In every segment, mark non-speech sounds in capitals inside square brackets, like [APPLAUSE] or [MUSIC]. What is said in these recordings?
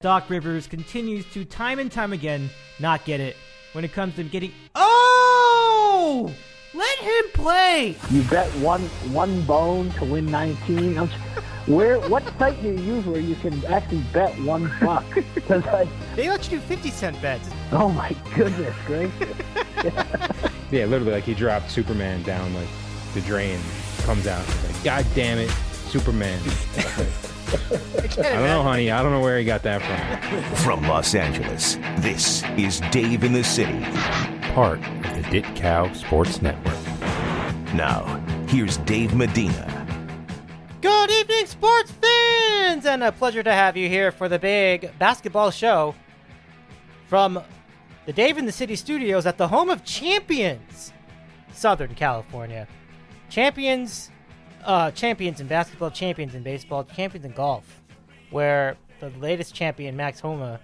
Doc Rivers continues to time and time again not get it when it comes to getting. Oh! Let him play! You bet one one bone to win 19. I'm, where? What site do you use where you can actually bet one buck? [LAUGHS] 'Cause I, They let you do 50 cent bets. oh my goodness gracious! [LAUGHS] Yeah, literally, like he dropped Superman down like the drain, comes out. Like, God damn it, Superman. [LAUGHS] I I don't know, honey. I don't know where he got that from. From Los Angeles, this is Dave in the City. part of the Dit Cow Sports Network. Now, here's Dave Medina. Good evening, sports fans, and a pleasure to have you here for the big basketball show from the Dave in the City studios at the home of champions, Southern California. Champions, uh, champions in basketball, champions in baseball, champions in golf, where the latest champion, Max Homa,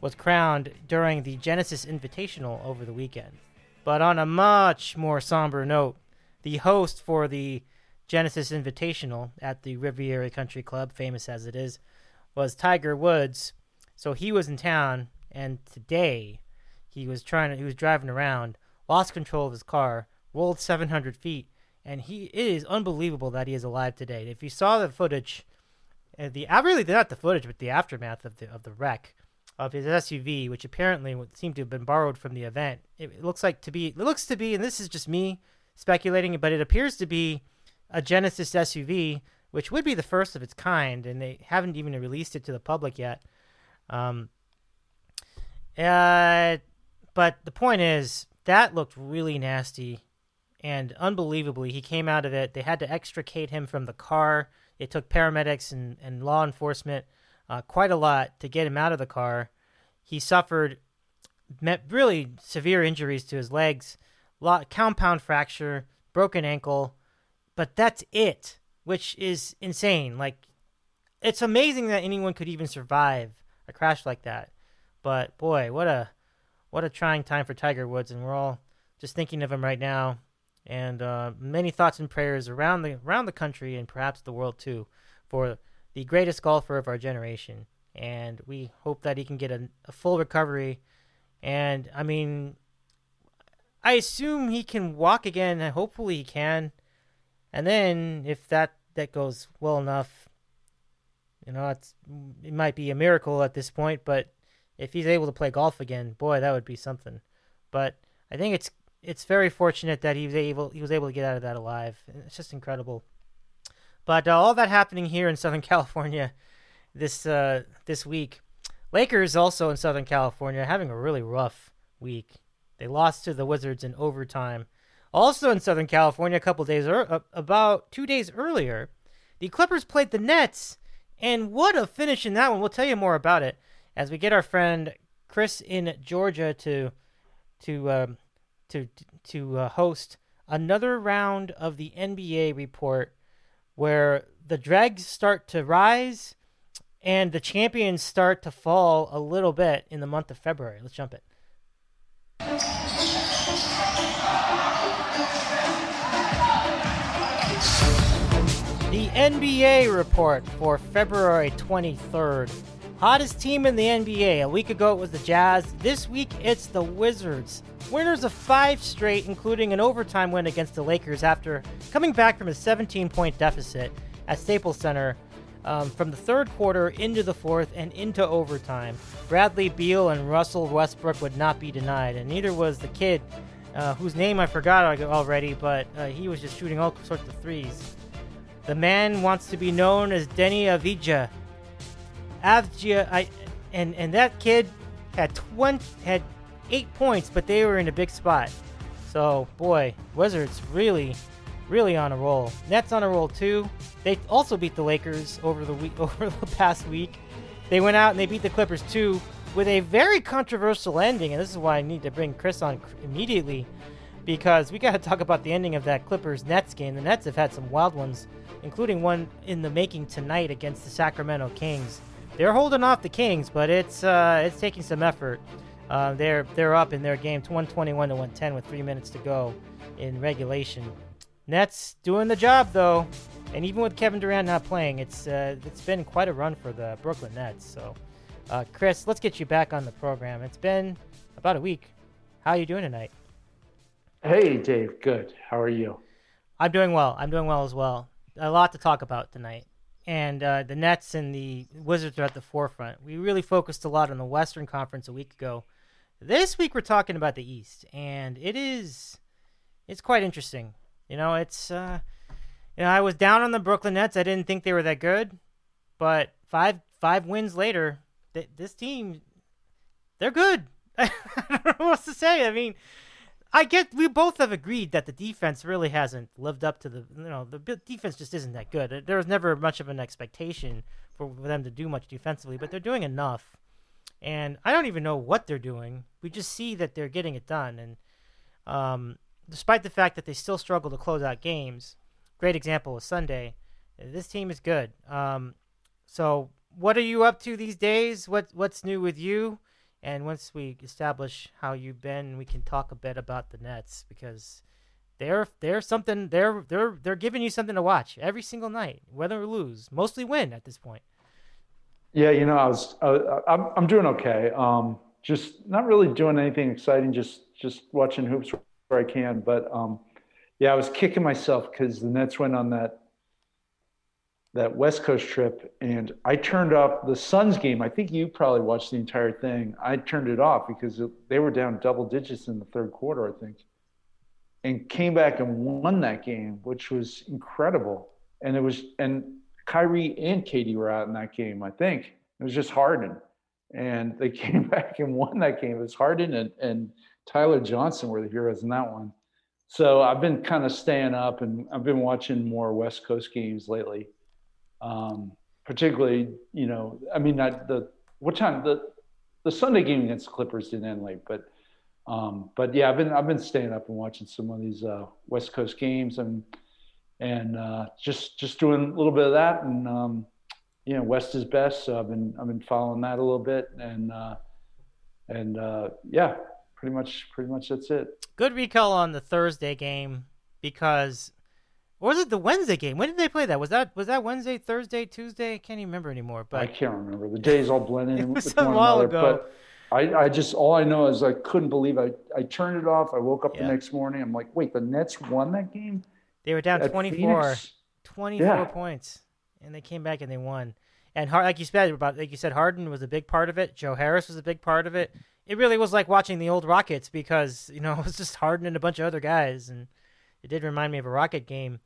was crowned during the Genesis Invitational over the weekend. But on a much more somber note, the host for the Genesis Invitational at the Riviera Country Club, famous as it is, was Tiger Woods. So he was in town, and today he was trying to, he was driving around, lost control of his car, rolled 700 feet, and he it is unbelievable that he is alive today. If you saw the footage, uh, the uh, really not the footage, but the aftermath of the of the wreck of his SUV, which apparently would seem to have been borrowed from the event. It, it looks like to be it looks to be, and this is just me speculating, but it appears to be a Genesis SUV, which would be the first of its kind, and they haven't even released it to the public yet. Um, uh, but the point is that looked really nasty, and unbelievably, he came out of it. They had to extricate him from the car. It took paramedics and, and law enforcement uh, quite a lot to get him out of the car. He suffered really severe injuries to his legs, lot, compound fracture, broken ankle, but that's it, which is insane. Like, it's amazing that anyone could even survive a crash like that. But boy, what a what a trying time for Tiger Woods, and we're all just thinking of him right now. And uh, many thoughts and prayers around the around the country and perhaps the world too, for the greatest golfer of our generation. And we hope that he can get a, a full recovery. And I mean, I assume he can walk again, and hopefully he can. And then if that that goes well enough, you know, it's it might be a miracle at this point. But if he's able to play golf again, boy, that would be something. But I think it's it's very fortunate that he was able he was able to get out of that alive. It's just incredible. But uh, all that happening here in [LAUGHS] Southern California this uh, this week. Lakers also in Southern California having a really rough week. They lost to the Wizards in overtime. Also in Southern California, a couple days er- about two days earlier, the Clippers played the Nets, and what a finish in that one! We'll tell you more about it as we get our friend Chris in Georgia to to um, to to uh, host another round of the NBA report where the dregs start to rise and the champions start to fall a little bit in the month of February. Let's jump it. The NBA report for February 23rd. Hottest team in the NBA. A week ago it was the Jazz. This week it's the Wizards. Winners of five straight, including an overtime win against the Lakers after coming back from a 17 point deficit at Staples Center um, from the third quarter into the fourth and into overtime. Bradley Beal and Russell Westbrook would not be denied, and neither was the kid uh, whose name I forgot already, but uh, he was just shooting all sorts of threes. The man wants to be known as Deni Avija. Avdija, I, and and that kid had twenty had eight points, but they were in a big spot. So boy, Wizards really, really on a roll. Nets on a roll too. They also beat the Lakers over the week [LAUGHS] over the past week. They went out and they beat the Clippers too with a very controversial ending, and this is why I need to bring Chris on immediately because we got to [LAUGHS] talk about the ending of that Clippers Nets game. The Nets have had some wild ones, including one in the making tonight against the Sacramento Kings. They're holding off the Kings, but it's uh, it's taking some effort. Uh, they're they're up in their game, 121 to 110 with three minutes to go in regulation. Nets doing the job though, and even with Kevin Durant not playing, it's uh, it's been quite a run for the Brooklyn Nets. So Uh, Chris, let's get you back on the program. It's been about a week. How are you doing tonight? Hey, Dave. Good. How are you? I'm doing well. I'm doing well as well. A lot to talk about tonight. And uh, the Nets and the Wizards are at the forefront. We really focused a lot on the Western Conference a week ago. This week we're talking about the East, and it is it's quite interesting. You know, it's uh, you know I was down on the Brooklyn Nets. I didn't think they were that good, but five five wins later, th- this team they're good. [LAUGHS] I don't know what else to say. I mean, I get we both have agreed that the defense really hasn't lived up to the you know the defense just isn't that good. There was never much of an expectation for them to do much defensively, but they're doing enough. And I don't even know what they're doing. We just see that they're getting it done. And um, despite the fact that they still struggle to close out games, great example was Sunday. This team is good. Um, so, what are you up to these days? What What's new with you? And once we establish how you've been, we can talk a bit about the Nets because they're they're something they're they're they're giving you something to watch every single night, whether or lose, mostly win at this point. Yeah, you know, I was uh, I'm I'm doing okay. Um, just not really doing anything exciting. Just just watching hoops where I can. But um, yeah, I was kicking myself because the Nets went on that that West Coast trip, and I turned off the Suns game. I think you probably watched the entire thing. I turned it off because it, they were down double digits in the third quarter, I think, and came back and won that game, which was incredible. And it was and Kyrie and KD were out in that game. I think it was just Harden, and they [LAUGHS] came back and won that game. It was Harden and, and Tyler Johnson were the heroes in that one. So I've been kind of staying up, and I've been watching more West Coast games lately um, particularly, you know, I mean, the what time the the Sunday game against the Clippers didn't end late, but um, but yeah, I've been I've been staying up and watching some of these uh, West Coast games and and uh, just just doing a little bit of that and um, you know West is best, so I've been I've been following that a little bit and uh, and uh, yeah, pretty much pretty much that's it. Good recall on the Thursday game because or was it the Wednesday game? When did they play that? Was that was that Wednesday, Thursday, Tuesday? I can't even remember anymore. But I can't remember. The days all blend in [LAUGHS] it was with a while another. ago. But I, I just all I know is I couldn't believe I I turned it off. I woke up Yeah. the next morning. I'm like, wait, the Nets won that game. They were down At 24, Phoenix? 24 Yeah. points, and they came back and they won. And Har- like you said about like you said, Harden was a big part of it. Joe Harris was a big part of it. It really was like watching the old Rockets because you know [LAUGHS] it was just Harden and a bunch of other guys, and it did remind me of a Rocket game.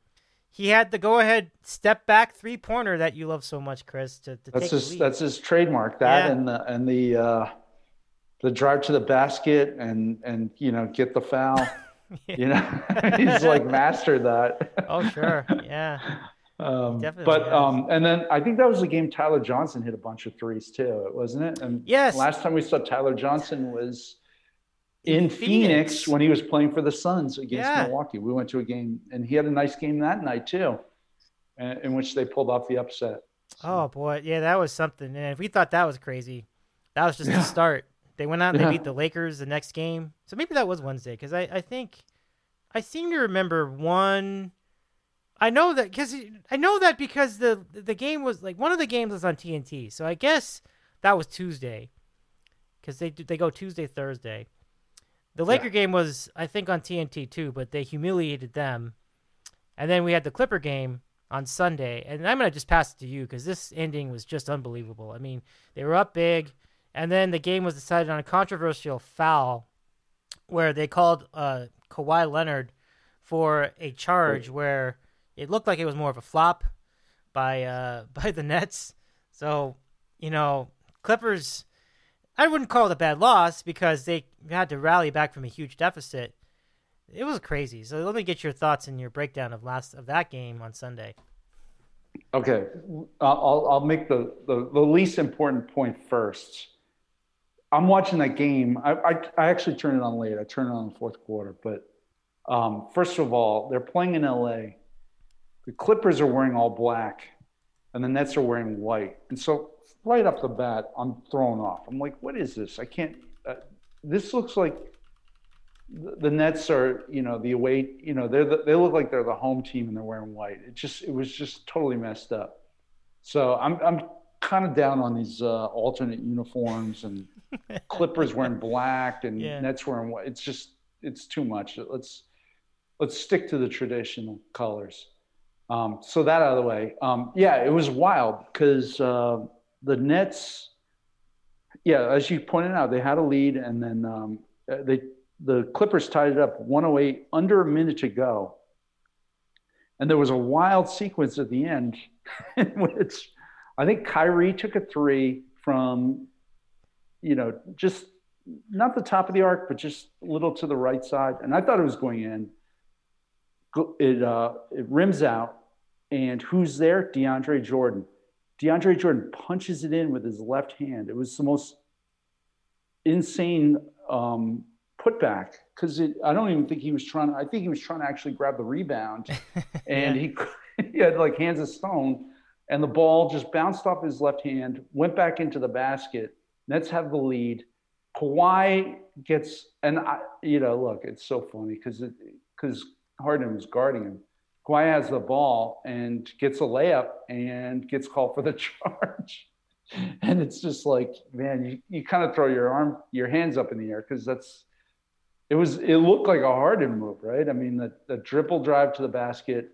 He had the go-ahead step back three pointer that you love so much, Chris. To, to That's his that's his trademark. That Yeah. and the and the uh, the drive to the basket and and you know get the foul. [LAUGHS] [LAUGHS] You know, [LAUGHS] he's like mastered that. [LAUGHS] oh sure, yeah. Um, definitely but has. um, and then I think that was the game Tyler Johnson hit a bunch of threes too, wasn't it? And Yes. Last time we saw Tyler Johnson was In in, Phoenix. Phoenix. when he was playing for the Suns against Yeah. Milwaukee. We went to a game and he had a nice game that night too, in, which they pulled off the upset. Oh boy, yeah, that was something. And if we thought that was crazy, that was just Yeah. the start. They went out and Yeah. they beat the Lakers the next game. So maybe that was Wednesday because I, I think I seem to remember one. I know that because I know that because the the game was like one of the games was on TNT. So I guess that was Tuesday because they do- they go Tuesday Thursday. The Laker game was I think on TNT too, but they humiliated them. And then we had the Clipper game on Sunday, and I'm gonna just pass it to you because this ending was just unbelievable. I mean, they were up big, and then the game was decided on a controversial foul where they called uh, Kawhi Leonard for a charge where it looked like it was more of a flop by uh, [LAUGHS] by the Nets. So you know, Clippers. I wouldn't call it a bad loss because they had to rally back from a huge deficit. It was crazy. So let me get your thoughts and your breakdown of last of that game on Sunday. Okay, I'll I'll make the, the the least important point first. I'm watching that game. I I, I actually turned it on late. I turned it on in the fourth quarter. But um, first of all, they're playing in LA. The Clippers are wearing all black, and the Nets are wearing white. And so right off the bat, I'm thrown off. I'm like, what is this? I can't. Uh, this looks like the the Nets are, you know, the away, you know, they're the, they look like they're the home team and they're wearing white. It just it was just totally messed up. So I'm I'm kind of down on these uh, alternate uniforms and [LAUGHS] Clippers wearing black and Yeah. Nets wearing white. It's just it's too much. Let's let's stick to the traditional colors. Um, so that out of the way. Um, yeah, it was wild because uh, the Nets. Yeah, as you pointed out, they had a lead, and then um, they the Clippers tied it up 108 under a minute to go. And there was a wild sequence at the end [LAUGHS] in which I think Kyrie took a three from, you know, just not the top of the arc, but just a little to the right side. And I thought it was going in. It, uh, it rims out. And who's there? DeAndre Jordan. DeAndre Jordan punches it in with his left hand. It was the most insane um, putback because I don't even think he was trying. I think he was trying to actually grab the rebound, [LAUGHS] and he [LAUGHS] he had like hands of stone, and the ball just bounced off his left hand, went back into the basket. Nets have the lead. Kawhi gets, and I, you know, look, it's so funny because because Harden was guarding him. Kawhi has the ball and gets a layup and gets called for the [LAUGHS] charge. And it's just like, man, you, you kind of throw your arm, your hands up in the air because that's, it was, it looked like a Harden move, right? I mean, the, the dribble drive to the basket,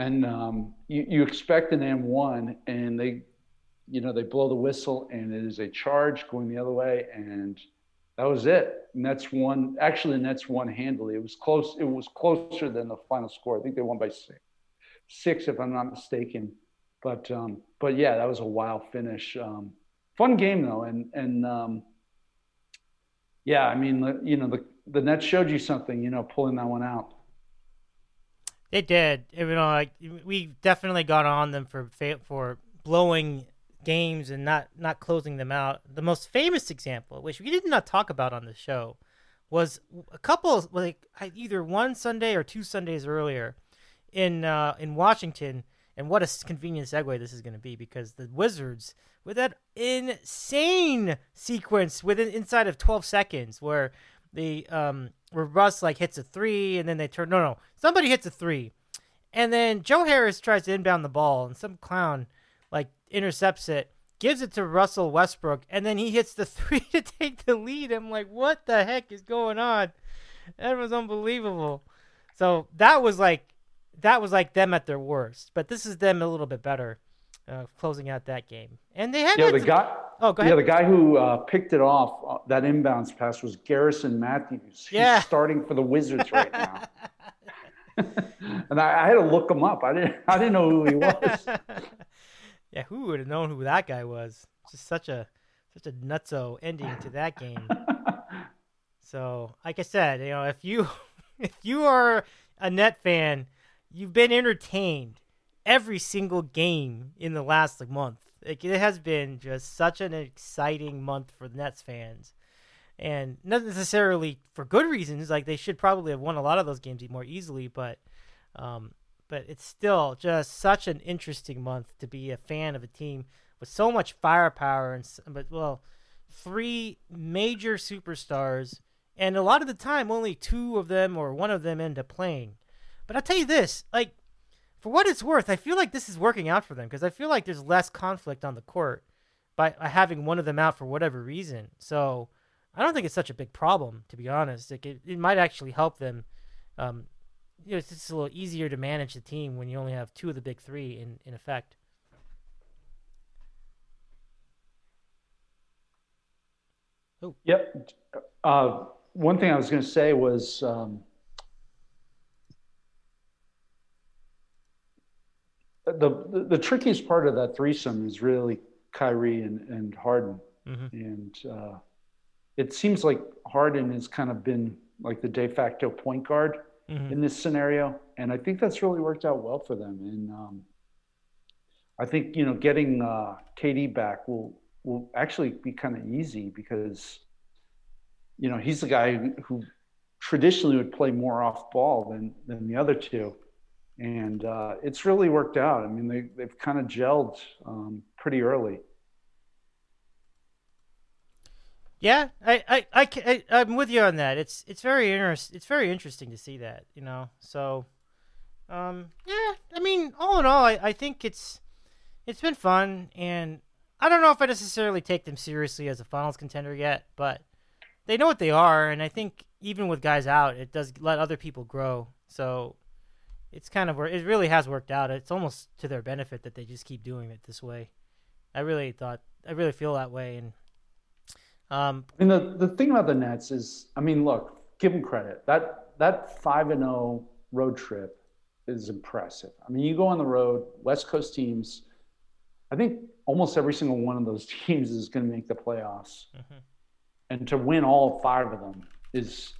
and um, you, you expect an and one, and they, you know, they blow the whistle, and it is a charge going the other way, and that was it. Nets one. Actually, the Nets one handily. It was close. It was closer than the final score. I think they won by six, six if I'm not mistaken. But um, but yeah, that was a wild finish. Um, fun game though, and and um, yeah, I mean, you know, the the Nets showed you something. You know, pulling that one out. They did. You know, like we definitely got on them for for blowing games and not not closing them out. The most famous example, which we did not talk about on the show, was a couple like either one Sunday or two Sundays earlier in uh, in Washington. And what a convenient segue this is going to be because the Wizards with that insane sequence within inside of 12 seconds where the um where Russ like hits a three and then they turn no no somebody hits a three. And then Joe Harris tries to inbound the ball and some clown like intercepts it gives it to Russell Westbrook and then he hits the [LAUGHS] three to take the lead. I'm like what the heck is going on? That was unbelievable. So that was like that was like them at their worst. But this is them a little bit better uh, closing out that game. And they had Yeah, the guy. Oh, go Yeah, the guy who uh, picked it off uh, that inbounds pass was Garrison Matthews. He's Yeah. starting for the Wizards right now. [LAUGHS] and I, I had to look him up. I didn't. I didn't know who he was. [LAUGHS] yeah, who would have known who that guy was? Just such a such a nutso ending to that game. [LAUGHS] so, like I said, you know, if you if you are a net fan, you've been entertained every single game in the last like month. Like, it has been just such an exciting month for the Nets fans. And not necessarily for good reasons. Like they should probably have won a lot of those games more easily, but um, but it's still just such an interesting month to be a fan of a team with so much firepower and but well, three major superstars, and a lot of the time only two of them or one of them end up playing. But I'll tell you this, like for what it's worth, I feel like this is working out for them because I feel like there's less conflict on the court by, having one of them out for whatever reason. So I don't think it's such a big problem, to be honest. Like it, it might actually help them. Um, you know, it's just a little easier to manage the team when you only have two of the big three in, in effect. Yep. Uh, one thing I was going to say was um, the, the the trickiest part of that threesome is really Kyrie and, and Harden, Mhm. and uh, it seems like Harden has kind of been like the de facto point guard Mhm. in this scenario, and I think that's really worked out well for them. And um, I think you know getting uh, KD back will will actually be kind of easy because you know he's the guy who, who traditionally would play more off ball than than the other two, and uh, it's really worked out. I mean they they've kind of gelled um, pretty early. Yeah, I, I, I, I, I'm with you on that. It's, it's very interest, It's very interesting to see that, you know. So, um, yeah. I mean, all in all, I, I think it's, it's been fun, and I don't know if I necessarily take them seriously as a finals contender yet, but they know what they are, and I think even with guys out, it does let other people grow. So it's kind of where it really has worked out. It's almost to their benefit that they just keep doing it this way. I really thought, I really feel that way, and um, And the, the thing about the Nets is, I mean, look, give them credit. That that five and zero road trip is impressive. I mean, you go on the road, West Coast teams. I think almost every single one of those [LAUGHS] teams is going to make the playoffs, and to win all five of them is,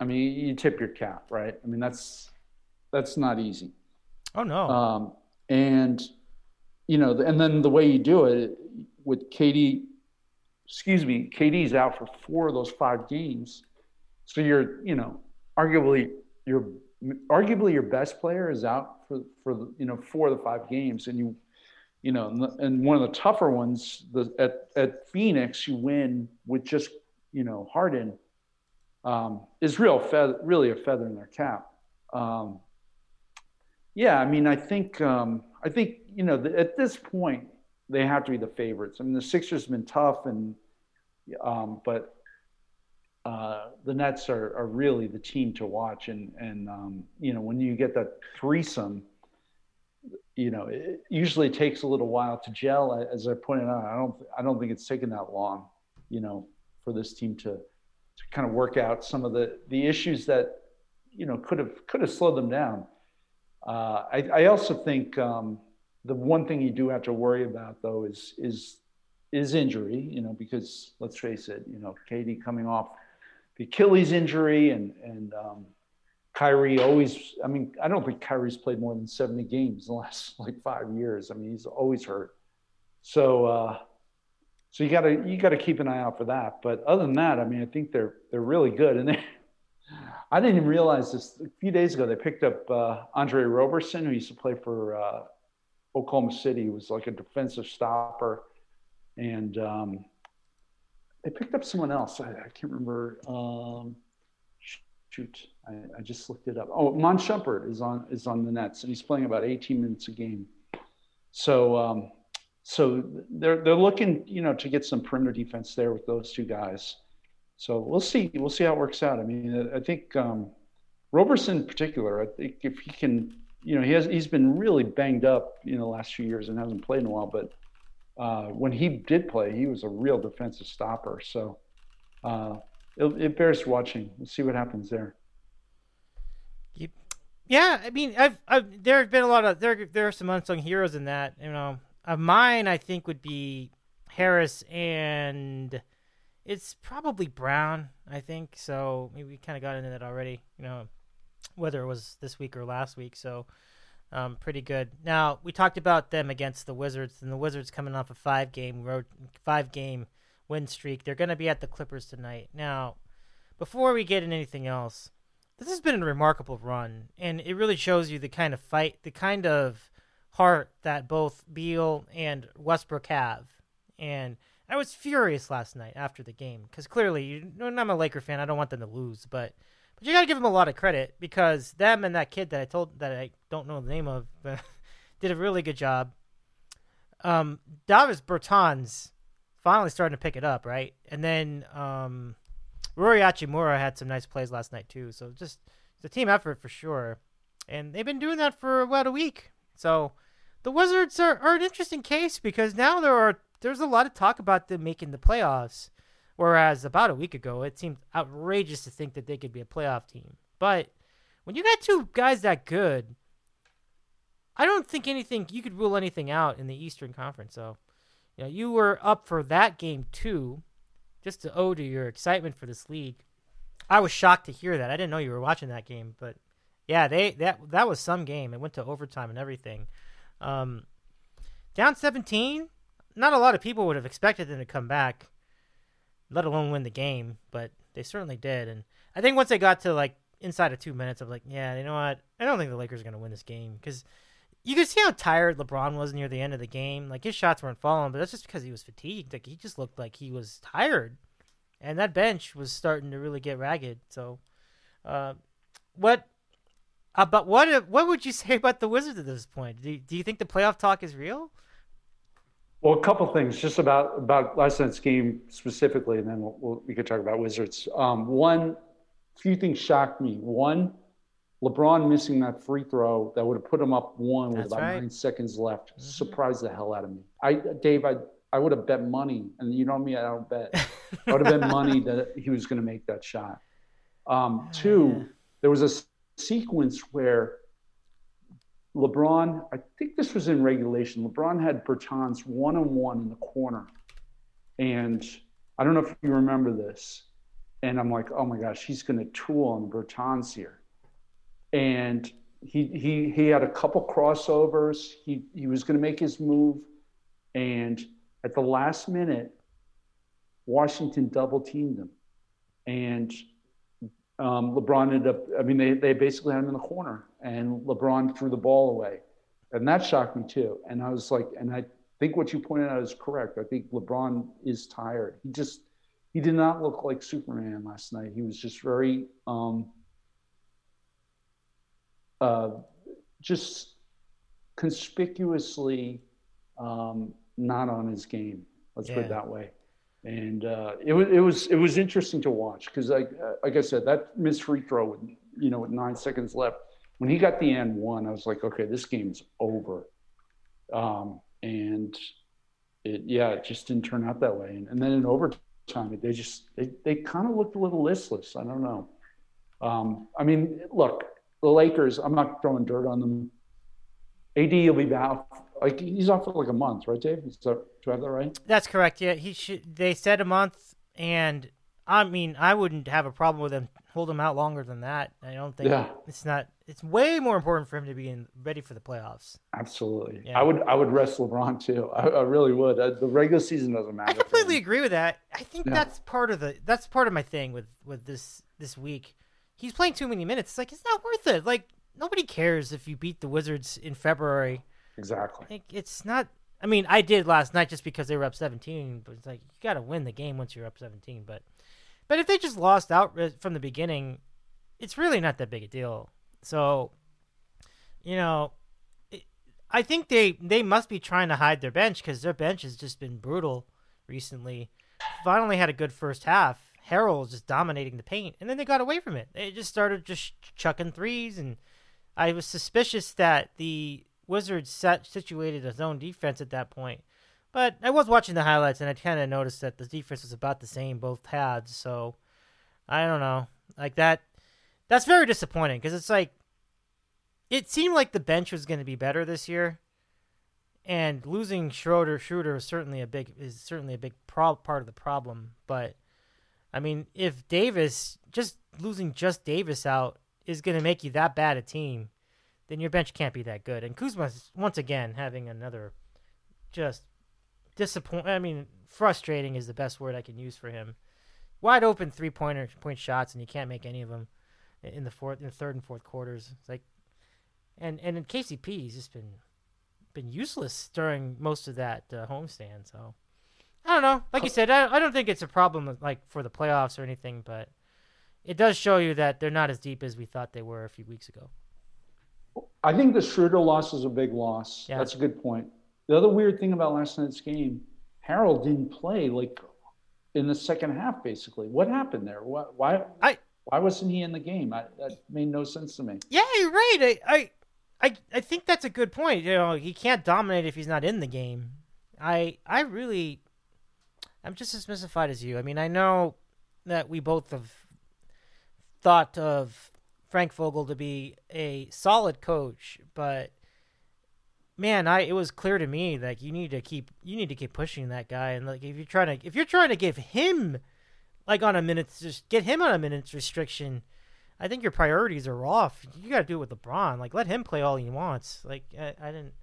I mean, you tip your cap, right? I mean, that's that's not easy. oh no, Um, and you know, and then the way you do it with KD, excuse me, KD's out for four of those five games. So you're, you know, arguably your arguably your best player is out for for the, you know four of the five games, and you, you know, and, the, and one of the tougher ones, the at at Phoenix, you win with just you know Harden, um, is real feather, really a feather in their cap. Um, yeah, I mean, I think um, I think you know the, at this point they have to be the favorites. I mean, the Sixers have been tough, and um, but uh, the Nets are, are really the team to watch. And and um, you know when you get that threesome, you know it usually takes a little while to gel. As I pointed out, I don't I don't think it's taken that long, you know, for this team to to kind of work out some of the the issues that you know could have could have slowed them down. Uh, I, I also think um, the one thing you do have to worry about though is is is injury. You know, because let's face it, you know, KD coming off the Achilles injury and and um, Kyrie always. I mean, I don't think Kyrie's played more than seventy games in the last [LAUGHS] like five years. I mean, he's always hurt. So uh, so you got to you got to keep an eye out for that. But other than that, I mean, I think they're they're really good and they. I didn't even realize this. A few days ago, they picked up uh, Andre Roberson, who used to play for uh, Oklahoma City. He was like a defensive stopper, and um, they picked up someone else. I, I can't remember. Um, shoot, I, I, just looked it up. Oh, Mon Shumpert is on is on the Nets, and he's playing about 18 minutes a game. So, um, so they're they're looking, you know, to get some perimeter defense there with those two guys. So we'll see. We'll see how it works out. I mean, I think um, Roberson in particular. I think if he can, you know, he has he's been really banged up, know, the last few years and hasn't played in a while. But uh, when he did play, he was a real defensive stopper. So uh, it, it, bears watching. We'll see what happens there. Yeah, I mean, I've, I've there have been a lot of there there are some unsung heroes in that. You know, of mine, I think would be Harris and it's probably Brown, I think. So we kind of got into that already. You know, whether it was this week or last week. So um, pretty good. Now we talked about them against the Wizards, and the Wizards coming off a five game road, five game win streak. They're going to be at the Clippers tonight. Now, before we get into anything else, this has been a remarkable run, and it really shows you the kind of fight, the kind of heart that both Beal and Westbrook have, and I was furious last night after the game because clearly, you, I'm a Laker fan, I don't want them to lose, but but you got to give them a lot of credit because them and that kid that I told that I don't know the name of [LAUGHS] did a really good job. Um, Davis Bertans finally starting to pick it up, right? And then um, Rui Hachimura had some nice plays last night too. So just it's a team effort for sure, and they've been doing that for about a week. So the Wizards are, are an interesting case because now there are there's a lot of talk about them making the playoffs, whereas about a week ago it seemed outrageous to think that they could be a playoff team. But when you got two guys that good, I don't think anything you could rule anything out in the Eastern Conference. So, you know, you were up for that game too, just to owe to your excitement for this league. I was shocked to hear that. I didn't know you were watching that game, but yeah, they that that was some game. It went to overtime and everything. Um, down 17, not a lot of people would have expected them to come back, let alone win the game, but they certainly did. And I think once they got to like inside of two minutes, of like, yeah, you know what? I don't think the Lakers are going to win this game because you could see how tired LeBron was near the end of the game. Like his shots weren't falling, but that's just because he was fatigued. Like he just looked like he was tired, and that bench was starting to really get ragged. So, uh, what? Uh, but what what would you [LAUGHS] say about the Wizards at this point? Do, do you think the playoff talk is real? Well, a couple things just about about last night's game specifically, and then we'll, we'll, we could talk about Wizards. Um, one, few things shocked me. One, LeBron missing that free throw that would have put him up one with That's about right. nine seconds left surprised the hell out of me. I, Dave, I I would have bet money, and you know me, I don't bet. [LAUGHS] I would have bet money that he was going to make that shot. Um, two, there was a sequence where LeBron, I think this was in regulation. LeBron had Bertans one on one in the corner. And I don't know if you remember this. And I'm like, oh my gosh, he's going to tool on Bertans here. And he, he, he had a couple crossovers. He, he was going to make his move. And at the last minute, Washington double teamed him. And um, LeBron ended up, I mean, they, they basically had him in the corner and LeBron threw the ball away. And that shocked me too. And I was like, and I think what you pointed out is correct. I think LeBron is tired. He just, he did not look like Superman last night. He was just very, um, uh, just conspicuously um, not on his game. Let's put it that way. And uh, it was it was it was interesting to watch because like uh, like I said, that missed free throw with you know with nine seconds left. When he got the end one, I was like, okay, this game's over. Um, and it yeah, it just didn't turn out that way. And, and then in overtime, they just they they kind of looked a little listless. I don't know. Um, I mean, look, the Lakers. I'm not throwing dirt on them. AD will be back. Like he's off for like a month, right, Dave? Is that, do I have that right? That's correct. Yeah, he should. They said a month, and I mean, I wouldn't have a problem with him hold him out longer than that. I don't think Yeah. it's not. It's way more important for him to be in, ready for the playoffs. Absolutely. Yeah. I would I would rest LeBron too. I, I really would. Uh, the regular season doesn't matter. I completely agree with that. I think Yeah. that's part of the. That's part of my thing with with this this week. He's playing too many minutes. It's like it's not worth it. Like nobody cares if you beat the Wizards in February. Exactly. It's not. I mean, I did last night just because they were up 17, but it's like you got to win the game once you're up 17. But, but if they just lost out from the beginning, it's really not that big a deal. So, you know, it, I think they they must be trying to hide their bench because their bench has just been brutal recently. Finally had a good first half. Harrell just dominating the paint, and then they got away from it. They just started just chucking threes, and I was suspicious that the Wizards set, situated a zone defense at that point. But I was watching the highlights, and I kind of noticed that the defense was about the same both halves. So I don't know, like that. That's very disappointing because it's like it seemed like the bench was going to be better this year, and losing Schroeder Schroeder is certainly a big is certainly a big pro- part of the problem. But I mean, if Davis just losing just Davis out is going to make you that bad a team, then your bench can't be that good. And Kuzma's once again having another just disappoint. I mean, frustrating is the best word I can use for him. Wide open three pointer point shots, and you can't make any of them in the fourth, in the third and fourth quarters. It's like, and and in KCP, he's just been been useless during most of that uh, homestand. So I don't know. Like you said, I, I don't think it's a problem like for the playoffs or anything, but it does show you that they're not as deep as we thought they were a few weeks ago. I think the Schroeder loss is a big loss. Yeah. That's a good point. The other weird thing about last night's game, Harrell didn't play like in the second half. Basically, what happened there? Why? Why, I- why wasn't he in the game? I, that made no sense to me. Yeah, you're right. I, I, I, I think that's a good point. You know, he can't dominate if he's not in the game. I, I really, I'm just as mystified as you. I mean, I know that we both have thought of Frank Vogel to be a solid coach, but man, I it was clear to me like you need to keep you need to keep pushing that guy, and like if you're trying to if you're trying to give him like on a minutes just get him on a minutes restriction. I think your priorities are off. You got to do it with LeBron. Like, let him play all he wants. Like, I, I didn't.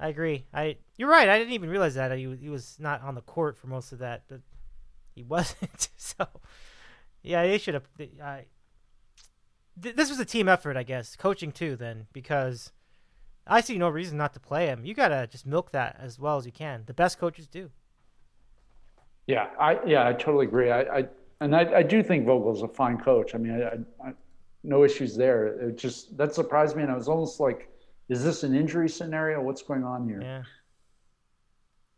I agree. I you're right. I didn't even realize that he he was not on the court for most of that, but he [LAUGHS] wasn't. so, yeah, they should have. I. th- This was a team effort, I guess, coaching too. Then because I see no reason not to play him. You gotta just milk that as well as you can. The best coaches do. Yeah, I yeah, I totally agree. I, I and I, I do think Vogel's a fine coach. I mean, I, I, I no issues there. It just that surprised me, and I was almost like, is this an injury scenario? What's going on here? Yeah.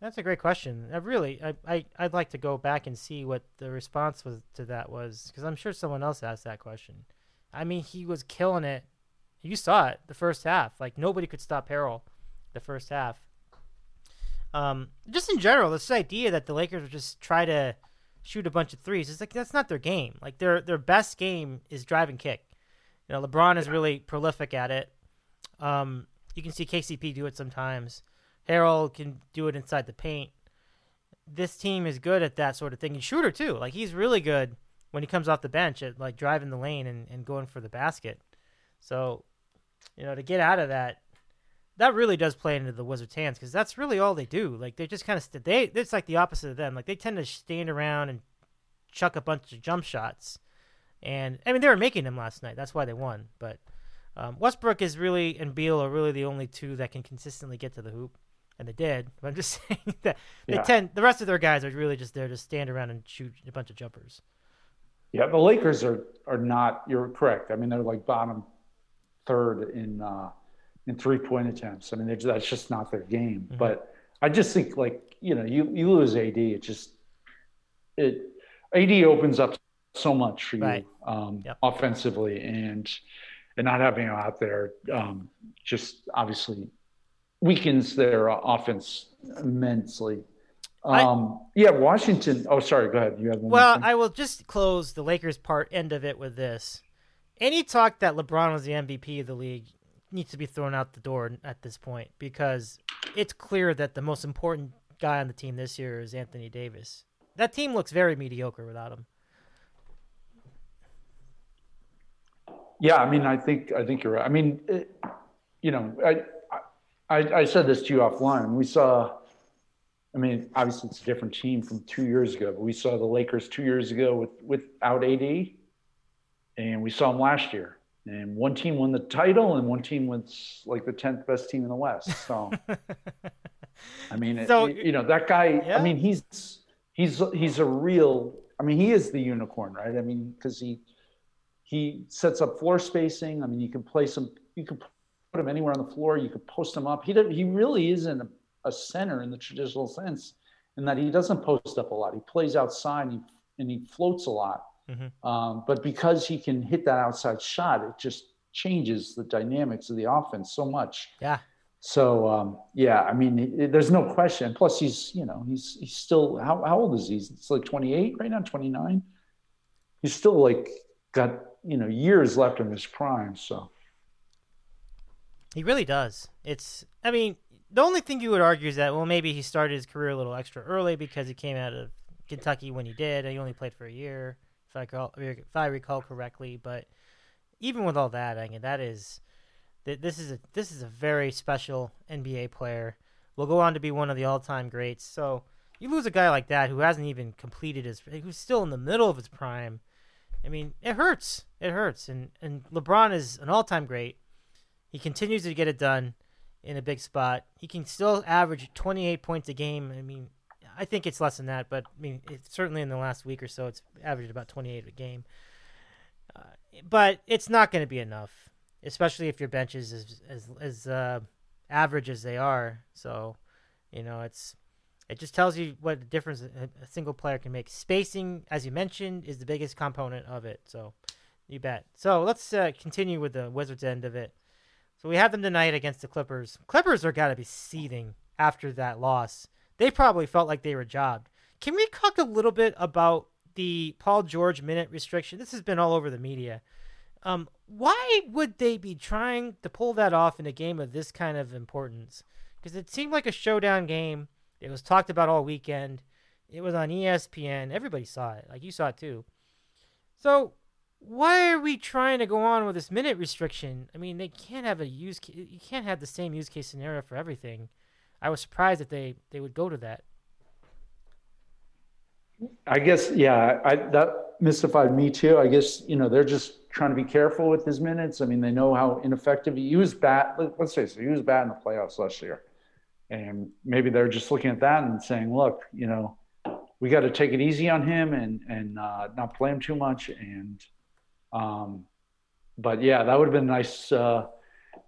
That's a great question. I really, I, I, I'd like to go back and see what the response was to that was, because I'm sure someone else asked that question. I mean, he was killing it. You saw it the first half. Like nobody could stop Harrell the first half. Um, just in general, this idea that the Lakers would just try to shoot a bunch of threes is like that's not their game. Like their their best game is drive and kick. You know, LeBron is really prolific at it. Um, you can see KCP do it sometimes. Harrell can do it inside the paint. This team is good at that sort of thing. And Shooter too. Like he's really good when he comes off the bench at like driving the lane and, and going for the basket. So, you know, to get out of that, that really does play into the Wizards' hands because that's really all they do. Like they just kind of st- they it's like the opposite of them. Like they tend to stand around and chuck a bunch of jump shots, and I mean they were making them last night. That's why they won. But um, Westbrook is really and Beal are really the only two that can consistently get to the hoop, and they did. But [LAUGHS] I'm just saying that they Yeah. tend the rest of their guys are really just there to stand around and shoot a bunch of jumpers. Yeah, the Lakers are are not. You're correct. I mean, they're like bottom third in uh, in three point attempts. I mean, they're, that's just not their game. Mm-hmm. But I just think like you know, you you lose AD, it just it AD opens up so much for you Right. um, Yep. offensively, and and not having him out there um, just obviously weakens their offense immensely. I- Um, yeah, Washington. Oh, sorry. Go ahead. You have Well. I will just close the Lakers part end of it with this. Any talk that LeBron was the MVP of the league needs to be thrown out the door at this point because it's clear that the most important guy on the team this year is Anthony Davis. That team looks very mediocre without him. Yeah, I mean, I think I think you're right. I mean, it, you know, I, I I said this to you offline. We saw. I mean, obviously it's a different team from two years ago, but we saw the Lakers two years ago with without AD, and we saw them last year. And one team won the title, and one team was like the tenth best team in the West. So, [LAUGHS] I mean, it- So- you know, that guy. Yeah. I mean, he's he's he's a real. I mean, he is the unicorn, right? I mean, because he he sets up floor spacing. I mean, you can place him, you can put him anywhere on the floor. You can post him up. He he really isn't a, center in the traditional sense, in that he doesn't post up a lot. He plays outside and he, and he floats a lot. Mhm. Um, but because he can hit that outside shot, it just changes the dynamics of the offense so much. Yeah. So um, yeah, I mean, it, there's no question. Plus, he's you know he's he's still how how old is he? It's like 28 right now, 29. He's still like got you know years left in his prime. So He really does. It's, I mean, the only thing you would argue is that, well, maybe he started his career a little extra early because he came out of Kentucky when he did. He only played for a year, if I recall, if I recall correctly. But even with all that, I mean, that is, th- this is a this is a very special NBA player. Will go on to be one of the all-time greats. So you lose a guy like that who hasn't even completed his, who's still in the middle of his prime. I mean, it hurts. It hurts. And and LeBron is an all-time great. He continues to get it done in a big spot. He can still average 28 points a game. I mean, I think it's less than that, but I mean, certainly in the last week or so, it's averaged about 28 a game. Uh, but it's not going to be enough, especially if your bench is as as, as uh, average as they are. So, you know, it's it just tells you what a difference a, a single player can make. Spacing, as you mentioned, is the biggest component of it. So, you bet. So let's uh, continue with the Wizards end of it. So we have them tonight against the Clippers. Clippers are got to be seething after that loss. They probably felt like they were jobbed. Can we talk a little bit about the Paul George minute restriction? This has been all over the media. Um, why would they be trying to pull that off in a game of this kind of importance? Because it seemed like a showdown game. It was talked about all weekend. It was on ESPN. Everybody saw it. Like you saw it too. So why are we trying to go on with this minute restriction? I mean, they can't have a use. ca- You can't have the same use case scenario for everything. I was surprised that they they would go to that. I guess yeah, I, that mystified me too. I guess you know they're just trying to be careful with his minutes. I mean, they know how ineffective he was bad. let- Let's face it, he was bad in the playoffs last year, and maybe they're just looking at that and saying, look, you know, we got to take it easy on him and and uh, not play him too much. And um, but yeah, that would have been a nice, uh,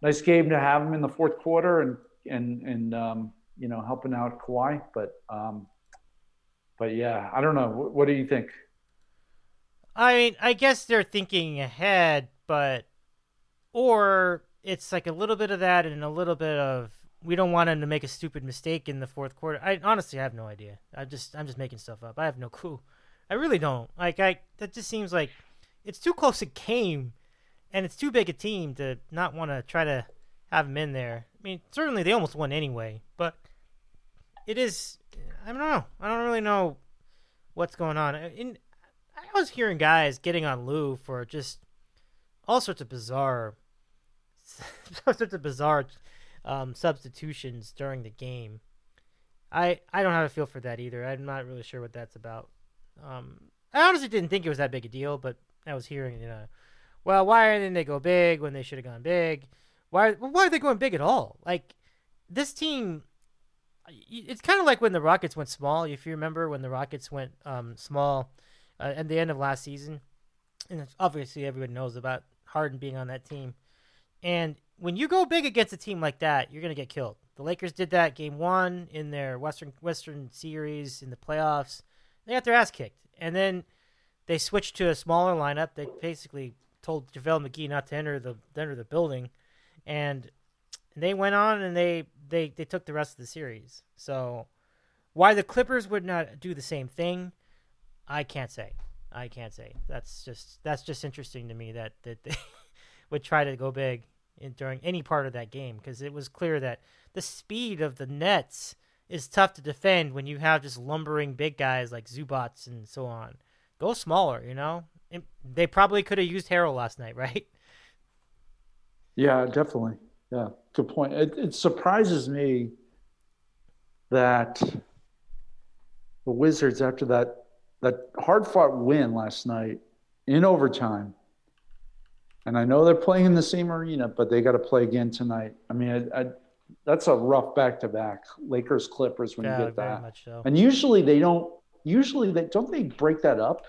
nice game to have him in the fourth quarter and and and um, you know, helping out Kawhi. But um, but yeah, I don't know. What, what do you think? I mean, I guess they're thinking ahead, but or it's like a little bit of that and a little bit of we don't want him to make a stupid mistake in the fourth quarter. I honestly have no idea. I just I'm just making stuff up. I have no [LAUGHS] clue. I really don't. Like I that just seems like it's too close a game and it's too big a team to not want to try to have him in there. I mean, certainly they almost won anyway, but it is I don't know. I don't really know what's going on. In, I was hearing guys getting on Lue for just all sorts of bizarre [LAUGHS] all sorts of bizarre um, substitutions during the game. I I don't have a feel for that either. I'm not really sure what that's about. Um, I honestly didn't think it was that big a deal, but I was hearing, you know, well, why didn't they go big when they should have gone big? Why why are they going big at all? Like this team, it's kind of like when the Rockets went small. If you remember when the Rockets went um, small uh, at the end of last season, and obviously everyone knows about Harden being on that team. And when you go big against a team like that, you're gonna get killed. The Lakers did that game one in their Western Western series in the playoffs. They got their ass kicked, and then they switched to a smaller lineup. They basically told JaVale McGee not to enter the enter the building, and they went on and they they they took the rest of the series. So why the Clippers would not do the same thing, I can't say. I can't say. That's just that's just interesting to me that that they [LAUGHS] would try to go big in, during any part of that game because it was clear that the speed of the Nets is tough to defend when you have just lumbering big guys like Zubac and so on. Go smaller, you know. It, they probably could have used Harrell last night, [LAUGHS] right? Yeah, definitely. Yeah, good point. It, it surprises me that the Wizards, after that that hard fought win last night in overtime, and I know they're playing in the same arena, but they got to play again tonight. I mean, I, I, that's a rough back to back. Lakers Clippers when yeah, you get that, much so. and usually they don't. Usually they don't they break that up.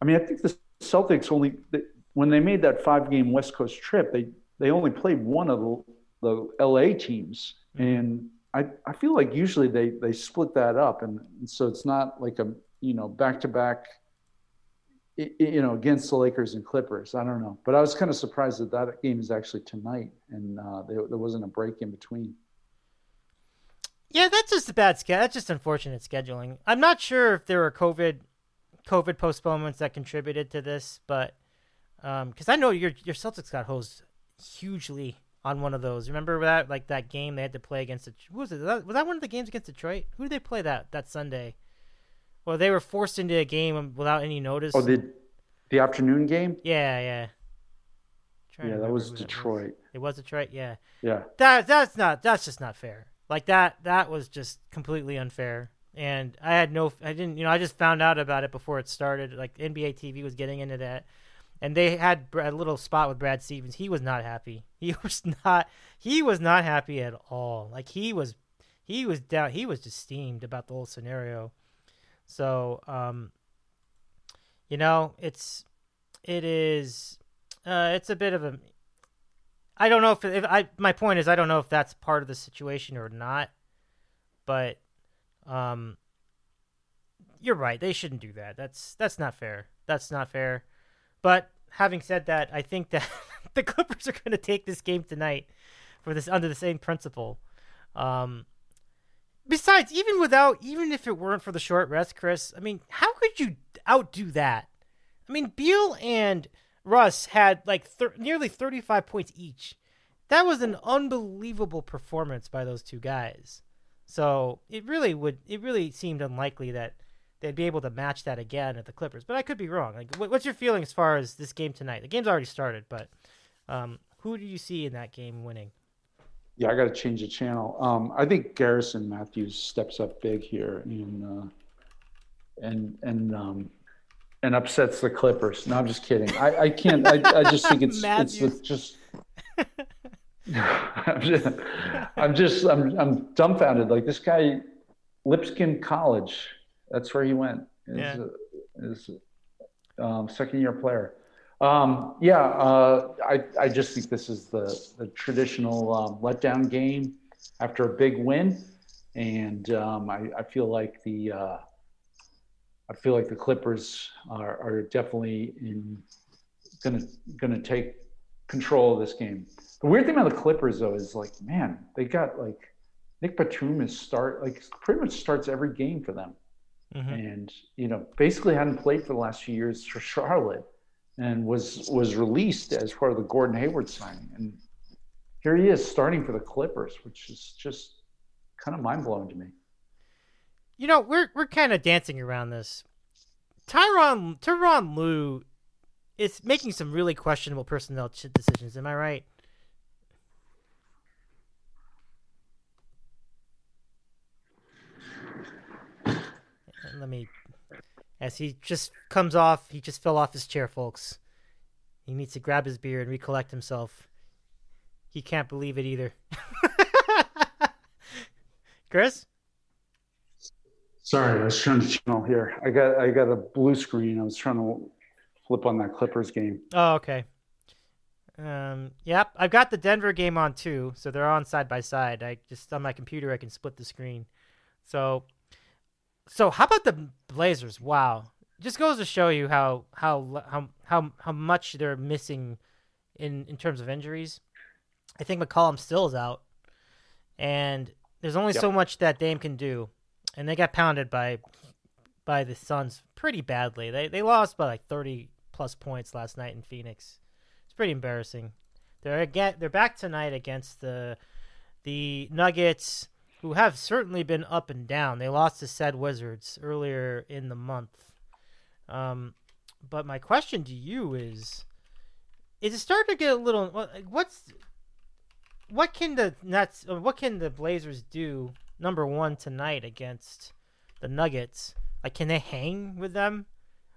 I mean, I think the Celtics only they, when they made that five game West Coast trip, they they only played one of the, the LA teams, Mm-hmm. and I I feel like usually they they split that up, and, and so it's not like a you know back to back you know, against the Lakers and Clippers. I don't know, but I was kind of surprised that that game is actually tonight, and uh, there, there wasn't a break in between. Yeah, that's just a bad schedule. That's just unfortunate scheduling. I'm not sure if there were COVID, COVID postponements that contributed to this, but um, because I know your your Celtics got hosed hugely on one of those. Remember that like that game they had to play against? Who was it? Was that, was that one of the games against Detroit? Who did they play that that Sunday? Well, they were forced into a game without any notice. Oh, the the afternoon game. Yeah, yeah. Yeah, that was Detroit. It was Detroit. Yeah. Yeah, That that's not that's just not fair. Like that that was just completely unfair. And I had no I didn't you know I just found out about it before it started. Like NBA TV was getting into that. And they had a little spot with Brad Stevens. He was not happy. He [LAUGHS] was not he was not happy at all. Like he was he was down he was just steamed about the whole scenario. So, um you know, it's it is uh it's a bit of a I don't know if, if I my point is I don't know if that's part of the situation or not, but um, you're right. They shouldn't do that. That's that's not fair. That's not fair. But having said that, I think that [LAUGHS] the Clippers are going to take this game tonight for this under the same principle. Um, besides, even without even if it weren't for the short rest, Chris, I mean, how could you outdo that? I mean, Beal and Russ had like thir- nearly 35 points each. That was an unbelievable performance by those two guys. So it really would. It really seemed unlikely that they'd be able to match that again at the Clippers. But I could be wrong. Like, what, what's your feeling as far as this game tonight? The game's already started, but um, who do you see in that game winning? yeah. I got to change the channel. Um, I think Garrison Mathews steps up big here and uh, and and um, and upsets the Clippers. No, I'm just kidding. I, I can't. I, I just think it's [LAUGHS] it's just. [LAUGHS] I'm just, I'm just, I'm, I'm dumbfounded. Like this guy, Lipscomb College, that's where he went. Is, Yeah. is um, second year player. Um, yeah, uh, I, I just think this is the, the traditional um, letdown game. after a big win, and um, I, I, feel like the uh, I feel like the Clippers are, are definitely in gonna gonna take control of this game. The weird thing about the Clippers though is like, man, they got like Nick Batum is start like pretty much starts every game for them, mm-hmm. and you know basically hadn't played for the last few years for Charlotte, and was was released as part of the Gordon Hayward signing, and here he is starting for the Clippers, which is just kind of mind blowing to me. You know, we're we're kind of dancing around this. Tyronn Tyronn Lue is making some really questionable personnel decisions. Am I right? let me. As he just comes off, he just fell off his chair, folks. He needs to grab his beer and recollect himself. He can't believe it either. [LAUGHS] Chris? Sorry, I was trying to channel here. I got I got a blue screen. I was trying to flip on that Clippers game. Oh, okay. Um, yep, I've got the Denver game on too, so they're on side by side. I just on my computer I can split the screen. So so how about the Blazers? Wow, just goes to show you how how how how how much they're missing in in terms of injuries. I think McCollum still is out, and there's only yep. so much that Dame can do, and they got pounded by by the Suns pretty badly. They they lost by like 30 plus points last night in Phoenix. It's pretty embarrassing. They're again they're back tonight against the the Nuggets who have certainly been up and down. They lost to said Wizards earlier in the month. Um, but my question to you is: Is it starting to get a little? What's what can the Nets? What can the Blazers do? Number one tonight against the Nuggets. Like, can they hang with them?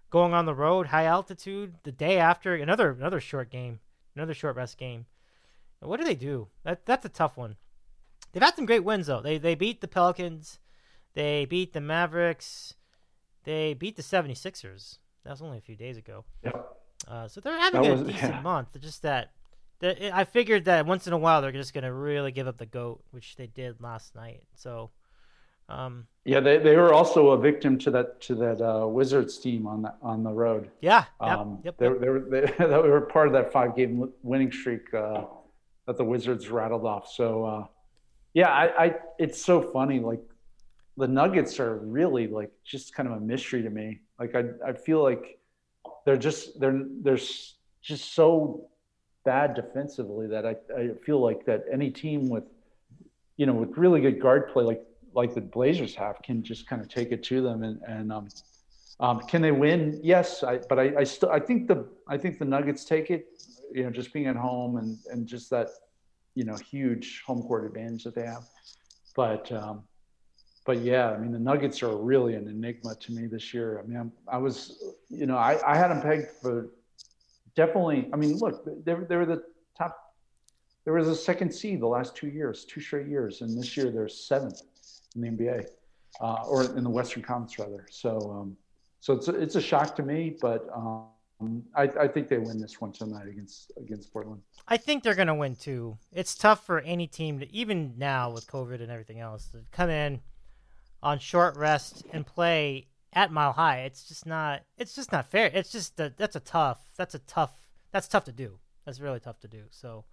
Going on the road, high altitude, the day after another another short game, another short rest game. What do they do? That that's a tough one. They've had some great wins though. They they beat the Pelicans, they beat the Mavericks, they beat the 76ers. That was only a few days ago. Yep. Uh, so they're having that a was, [LAUGHS] decent yeah. month. Just that, that I figured that once in a while they're just gonna really give up the goat, which they did last night. So. Um, yeah, they, they were also a victim to that to that uh, Wizards team on the on the road. Yeah, um, yep, they, yep. they were they, [LAUGHS] they were part of that five game winning streak uh, that the Wizards rattled off. So uh, yeah, I, I it's so funny. Like the Nuggets are really like just kind of a mystery to me. Like I I feel like they're just they're they're just so bad defensively that I, I feel like that any team with you know with really good guard play like like the Blazers have can just kind of take it to them and and um, um, can they win? Yes, I, but I, I still I think the I think the Nuggets take it. You know, just being at home and and just that you know huge home court advantage that they have. But um, but yeah, I mean the Nuggets are really an enigma to me this year. I mean I'm, i was you know I, I had them pegged for definitely. I mean look they they were the top. There was a second seed the last two years, two straight years, and this year they're seventh in the NBA uh, or in the Western Conference rather. So um, so it's a, it's a shock to me, but. Um, I, I, think they win this one tonight against against Portland. I think they're going to win too. It's tough for any team to even now with COVID and everything else to come in on short rest and play at Mile High. It's just not. It's just not fair. It's just a, that's a tough. That's a tough. That's tough to do. That's really tough to do. So,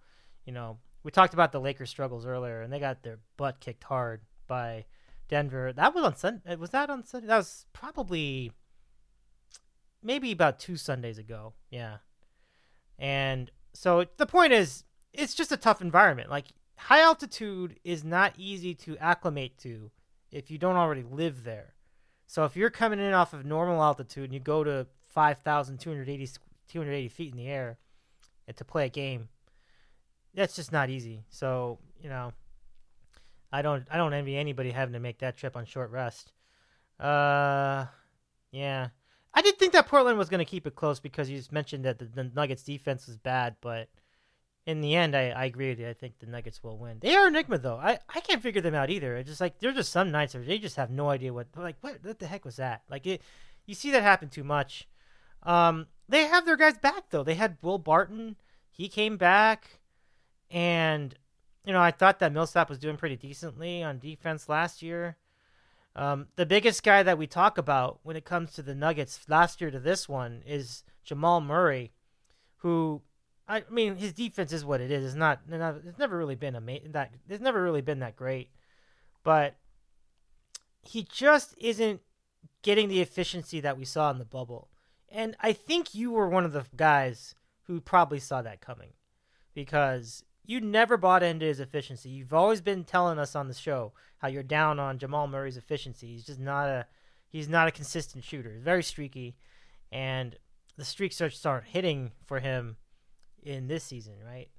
you know, we talked about the Lakers' struggles earlier, and they got their butt kicked hard by Denver. That was on Sunday. Was that on Sunday? That was probably maybe about two Sundays ago. Yeah. And so the point is, it's just a tough environment. Like high altitude is not easy to acclimate to if you don't already live there. So if you're coming in off of normal altitude and you go to 5,280 280 feet in the air to play a game, that's just not easy. So, you know, I don't I don't envy anybody having to make that trip on short rest. Uh yeah. I did think that Portland was going to keep it close because you just mentioned that the, the, Nuggets defense was bad, but in the end, I, I agree with you. I think the Nuggets will win. They are enigma though. I, I can't figure them out either. It's just like there's just some nights where they just have no idea what like what what the heck was that? Like it, you see that happen too much. Um, they have their guys back though. They had Will Barton. He came back, and you know, I thought that Millsap was doing pretty decently on defense last year. Um, the biggest guy that we talk about when it comes to the Nuggets last year to this one is Jamal Murray, who, I mean, his defense is what it is. It's not, it's never really been ama- that. It's never really been that great, but he just isn't getting the efficiency that we saw in the bubble. And I think you were one of the guys who probably saw that coming because you never bought into his efficiency. You've always been telling us on the show how you're down on Jamal Murray's efficiency. He's just not a he's not a consistent shooter. He's very streaky, and the streaks start hitting for him in this season, right?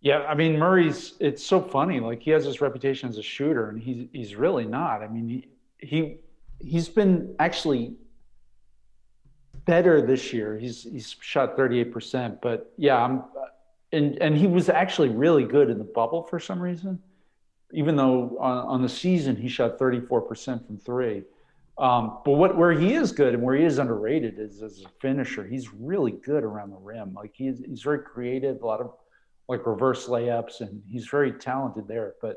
Yeah, I mean Murray's. It's so funny. Like he has this reputation as a shooter, and he's he's really not. I mean he he he's been actually better this year. He's he's shot 38%, but yeah, I'm and and he was actually really good in the bubble for some reason. Even though on, on the season he shot 34% from three. Um, but what where he is good and where he is underrated is as a finisher. He's really good around the rim. Like he's he's very creative, a lot of like reverse layups, and he's very talented there. But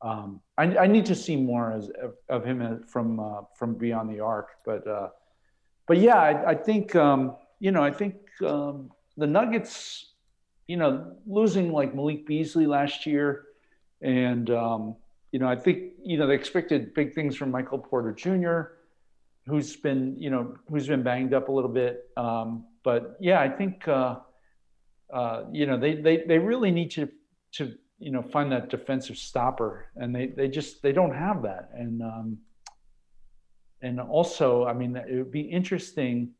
um, I, I, need to see more as, of, him from uh, from beyond the arc. But uh, but yeah, I, I think um, you know I think um, the Nuggets, you know, losing like Malik Beasley last year, and um, you know I think you know they expected big things from Michael Porter Jr., who's been you know who's been banged up a little bit. Um, but yeah, I think. Uh, uh, you know, they, they, they really need to, to, you know, find that defensive stopper and they, they just, they don't have that. And, um, and also, I mean, it would be interesting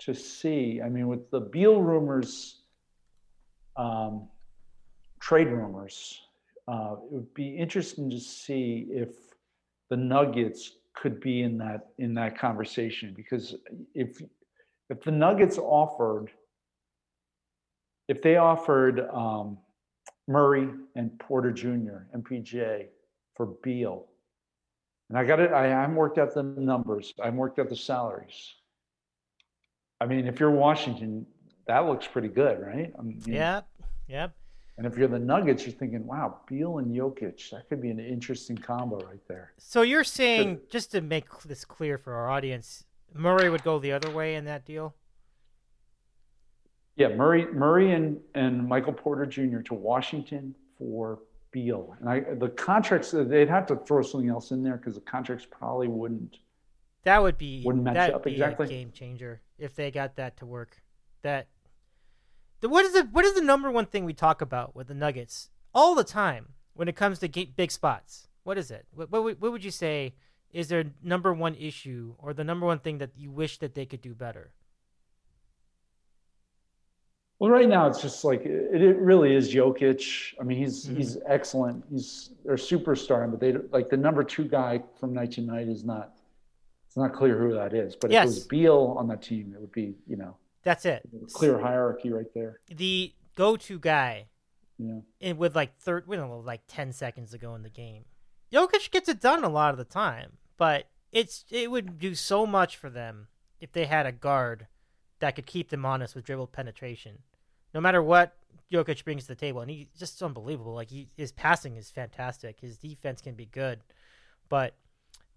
to see, I mean, with the Beal rumors, um, trade rumors, uh, it would be interesting to see if the Nuggets could be in that in that conversation because if if the Nuggets offered if they offered um, Murray and Porter Jr. MPJ for Beal, and I got it, I haven't worked out the numbers. I have worked out the salaries. I mean, if you're Washington, that looks pretty good, right? I mean, yep, yep. And if you're the Nuggets, you're thinking, wow, Beal and Jokic, that could be an interesting combo right there. So you're saying, just to make this clear for our audience, Murray would go the other way in that deal? Yeah, Murray, Murray, and and Michael Porter Jr. to Washington for Beal, and I the contracts uh, they'd have to throw something else in there because the contracts probably wouldn't. That would be wouldn't match up be exactly. a game changer if they got that to work. That what is the what is the number one thing we talk about with the Nuggets all the time when it comes to big spots? What is it? What, what, what would you say is their number one issue or the number one thing that you wish that they could do better? Well, right now it's just like it, it really is Jokic. I mean, he's Mhm. he's excellent. He's their superstar, but they like the number two guy from night to night is not. It's not clear who that is. But if it was Beal on that team, it would be you know That's it. clear hierarchy right there. The go-to guy Yeah. and with like third, we don't know, like ten seconds to go in the game. Jokic gets it done a lot of the time, but it's it would do so much for them if they had a guard that could keep them honest with dribble penetration. No matter what Jokic brings to the table, and he's just unbelievable. Like he, his passing is fantastic. His defense can be good, but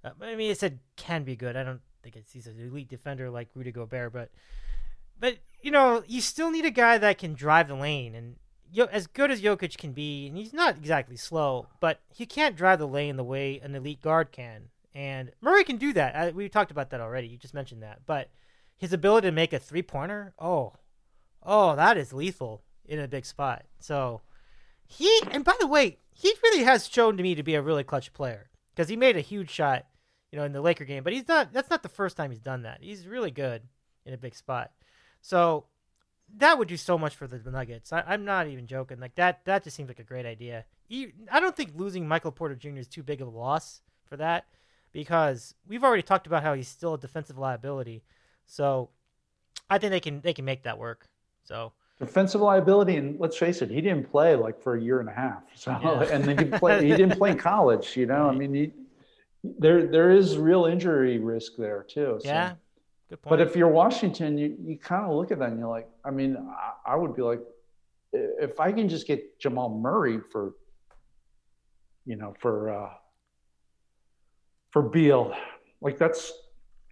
uh, I mean, it said can be good. I don't think it's he's an elite defender like Rudy Gobert, but but you know, you still need a guy that can drive the lane and Yo, as good as Jokic can be, and he's not exactly slow, but he can't drive the lane the way an elite guard can. And Murray can do that. I, we talked about that already. You just mentioned that. But his ability to make a three pointer, oh, oh, that is lethal in a big spot. So he, and by the way, he really has shown to me to be a really clutch player because he made a huge shot, you know, in the Laker game. But he's not. That's not the first time he's done that. He's really good in a big spot. So that would do so much for the Nuggets. I, I'm not even joking. Like that, that just seems like a great idea. I don't think losing Michael Porter Jr. is too big of a loss for that because we've already talked about how he's still a defensive liability. So I think they can they can make that work. So Defensive liability, and let's face it, he didn't play like for a year and a half. So, Yeah. [LAUGHS] and then he play, he didn't play in college. You know, I mean, he, there there is real injury risk there too. So. yeah, good point. But if you're Washington, you, you kind of look at that and you're like, I mean, I, I would be like, if I can just get Jamal Murray for, you know, for uh, for Beal, like that's,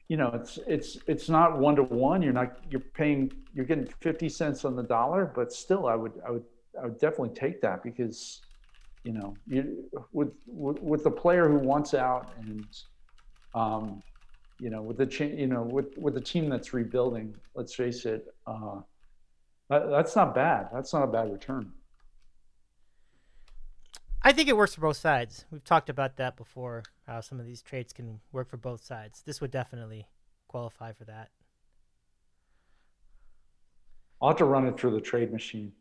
you know, it's it's it's not one to one. You're not you're paying you're getting fifty cents on the dollar, but still, I would I would I would definitely take that because, you know, you with with, with the player who wants out and, um, you know, with the cha- you know with with the team that's rebuilding. Let's face it. Uh, that, that's not bad. That's not a bad return. I think it works for both sides. We've talked about that before. How some of these trades can work for both sides. This would definitely qualify for that. I'll have to run it through the trade machine.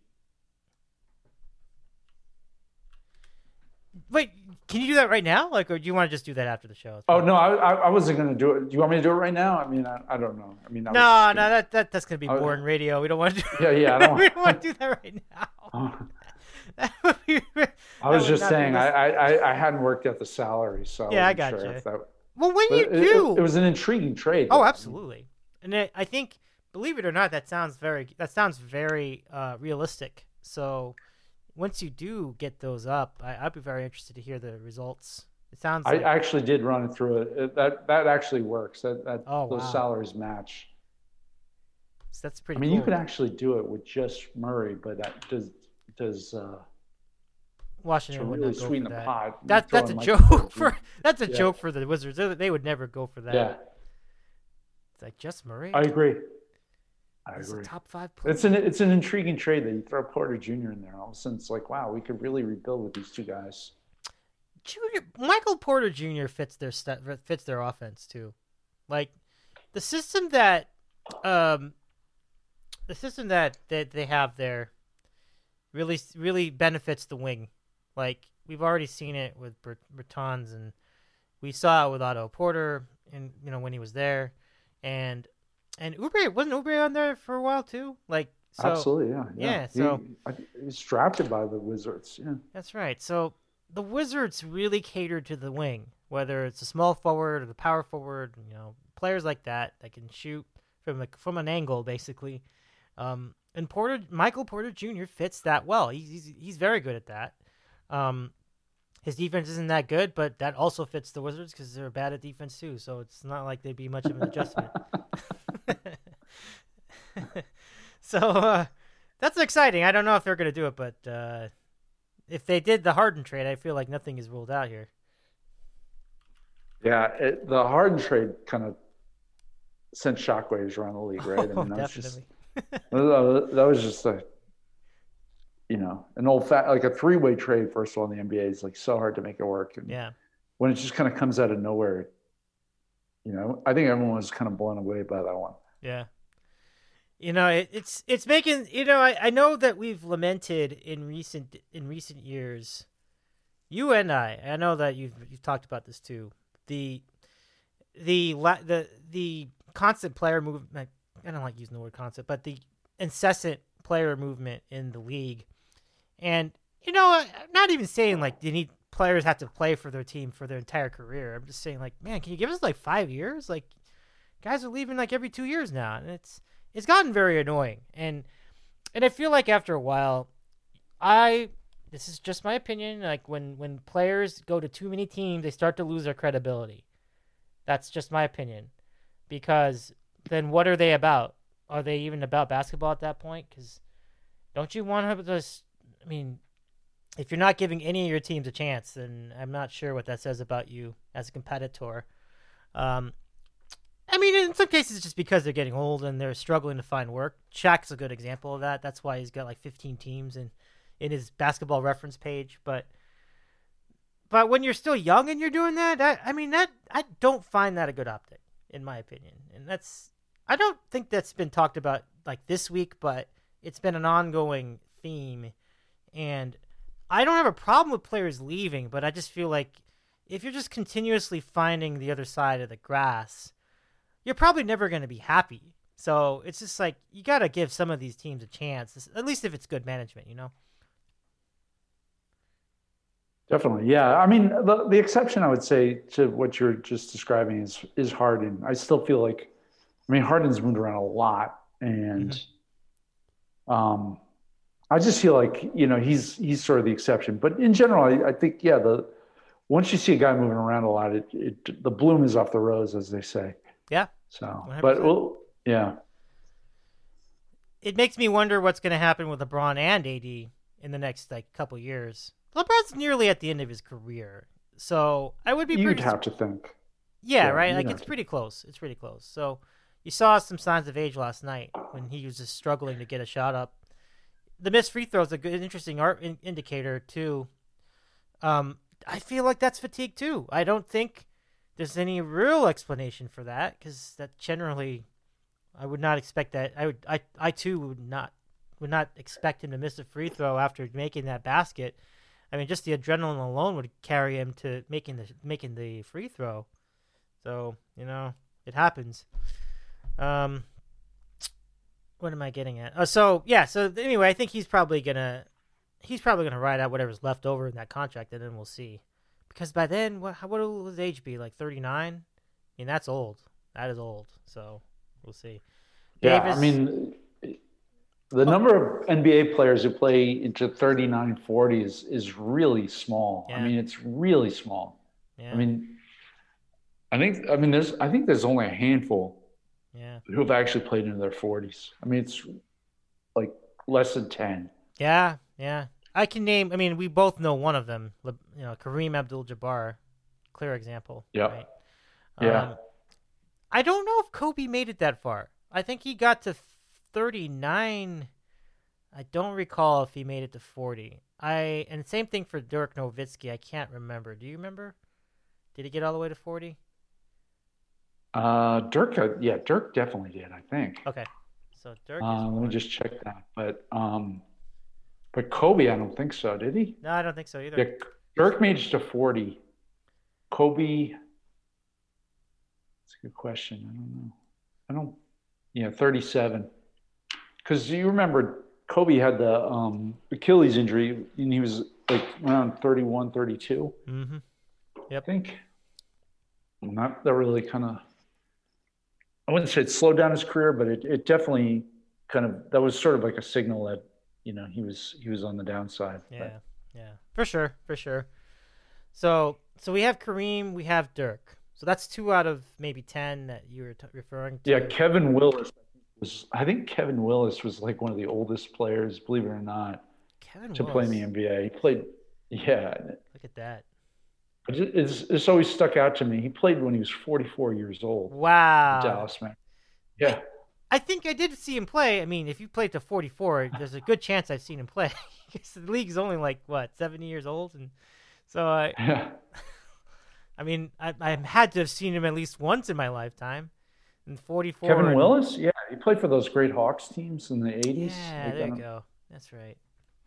Wait, can you do that right now? Like, or do you want to just do that after the show? Oh no, I, I I wasn't gonna do it. Do you want me to do it right now? I mean, I, I don't know. I mean, I No, no, gonna- that, that that's gonna be boring radio. We don't want to. Do, Yeah, yeah, I [LAUGHS] don't we don't want to do that right now. [LAUGHS] That be- [LAUGHS] I was just saying, I, I I- I hadn't worked out the salary, so Yeah, I wasn't sure if that- well, when you it, it- do, it was an intriguing trade. oh, absolutely. And it, I think, believe it or not, that sounds very that sounds very uh, realistic. So once you do get those up, I, I'd be very interested to hear the results. It sounds I like actually did run it through it. it that that actually works. That that Oh, those wow. salaries match. So that's pretty. I mean, cool. you could actually do it with just Murray, but that does does uh, Washington would really not go sweeten for the that. pot. That, that's a joke [LAUGHS] for that's a Yeah. joke for the Wizards. They, they would never go for that. Yeah, It's like just Murray. I agree. I He's agree. top five player. It's an it's an intriguing trade that you throw Porter Jr. in there. All of a sudden, it's like, wow, we could really rebuild with these two guys. Junior Michael Porter Jr. fits their st- fits their offense too. Like the system that um the system that that they have there really really benefits the wing. Like we've already seen it with Bert- Bertans and we saw it with Otto Porter and you know when he was there and and Oubre wasn't Oubre on there for a while too. Like so Absolutely, yeah, yeah, He- so- I, he's drafted by the Wizards. Yeah, That's right. So the Wizards really cater to the wing, whether it's a small forward or the power forward. You know, players like that that can shoot from a, from an angle, basically. Um, and Porter, Michael Porter Jr. fits that well. He's he's, he's very good at that. Um, his defense isn't that good, but that also fits the Wizards because they're bad at defense too. So it's not like they'd be much of an adjustment. [LAUGHS] [LAUGHS] so uh, that's exciting. I don't know if they're going to do it, but uh, if they did the Harden trade, I feel like nothing is ruled out here. yeah. It, the Harden trade kind of sent shockwaves around the league, right? [LAUGHS] Oh, I mean, that was just definitely. [LAUGHS] that was just a you know an old fat like a three way trade. First of all, in the NBA is like so hard to make it work. And Yeah. when it just kind of comes out of nowhere, you know, I think everyone was kind of blown away by that one. Yeah. You know, it, it's it's making you know I, I know that we've lamented in recent in recent years. You and I, I know that you've you've talked about this too. The the the the constant player movement. I don't like using the word constant, but the incessant player movement in the league. And you know, I'm not even saying like you need players have to play for their team for their entire career. I'm just saying like, man, can you give us like five years? Like, guys are leaving like every two years now, and it's it's gotten very annoying. And and I feel like after a while, I this is just my opinion. Like when when players go to too many teams, they start to lose their credibility. That's just my opinion, because then what are they about? Are they even about basketball at that point? Because don't you want to just? I mean, if you're not giving any of your teams a chance, then I'm not sure what that says about you as a competitor. Um, I mean, in some cases, it's just because they're getting old and they're struggling to find work. Shaq's a good example of that. That's why he's got like 15 teams in in his basketball reference page. But but when you're still young and you're doing that, I, I mean that I don't find that a good optic, in my opinion. And that's I don't think that's been talked about like this week, but it's been an ongoing theme. And I don't have a problem with players leaving, but I just feel like if you're just continuously finding the other side of the grass, you're probably never going to be happy. So it's just like you got to give some of these teams a chance, at least if it's good management, you know. Definitely, yeah. I mean, the, the exception I would say to what you're just describing is is Harden. I still feel like, I mean, Harden's moved around a lot, and um, I just feel like you know he's he's sort of the exception, but in general, I, I think yeah the once you see a guy moving around a lot, it, it the bloom is off the rose, as they say. Yeah. So, 100%. but well, yeah, It makes me wonder what's going to happen with LeBron and AD in the next like couple years. LeBron's nearly at the end of his career, so I would be you'd pretty have to think. Yeah, Yeah, right. Like it's to. pretty close. It's pretty close. So you saw some signs of age last night when he was just struggling to get a shot up. The missed free throw is a good, interesting art in- indicator too. Um, I feel like that's fatigue too. I don't think there's any real explanation for that because that generally, I would not expect that. I would, I, I too would not, would not expect him to miss a free throw after making that basket. I mean, just the adrenaline alone would carry him to making the making the free throw. So you know, it happens. Um, what am I getting at? Oh, so yeah. So anyway, I think he's probably gonna he's probably gonna ride out whatever's left over in that contract, and then we'll see. Because by then, what what will his age be? Like thirty nine? I mean, that's old. That is old. So we'll see. Yeah, Davis- I mean, the oh. number of NBA players who play into 39, 40 is, is really small. Yeah. I mean, it's really small. Yeah. I mean, I think, I mean, there's, I think there's only a handful yeah. who have actually played into their 40s. I mean, it's like less than 10. Yeah, yeah. I can name. I mean, we both know one of them. You know, Kareem Abdul-Jabbar, clear example. Yeah. Right? Yeah. Um, I don't know if Kobe made it that far. I think he got to 39. I don't recall if he made it to 40. I and same thing for Dirk Nowitzki. I can't remember. Do you remember? Did he get all the way to 40? Uh, Dirk, uh, yeah, Dirk definitely did, I think. Okay. So Dirk Uh, let me just check that. But, um, but Kobe, I don't think so. Did he? No, I don't think so either. Yeah, Dirk made it to 40. Kobe, that's a good question. I don't know. I don't, yeah, 37. Because you remember Kobe had the um, Achilles injury and he was like around 31, 32, Mm-hmm. I think. And that, that really kind of, I wouldn't say it slowed down his career, but it, it definitely kind of, that was sort of like a signal that, you know, he was, he was on the downside. But- Yeah, yeah, for sure, for sure. So, so we have Kareem, we have Dirk. So that's two out of maybe ten that you were t- referring to. Yeah, Kevin Willis was. I think Kevin Willis was like one of the oldest players, believe it or not, Kevin to play in the NBA. He played. Yeah, Look at that! It it's, it's always stuck out to me. He played when he was 44 years old. Wow. Dallas man. Yeah, I think I did see him play. I mean, if you played to 44, there's a good chance I've seen him play. [LAUGHS] because the league's only like what 70 years old, and so I, [LAUGHS] yeah. [LAUGHS] I mean, I, I had to have seen him at least once in my lifetime. And 44. Kevin Willis. Yeah, he played for those great Hawks teams in the 80s. Yeah, Like, there you go. That's right.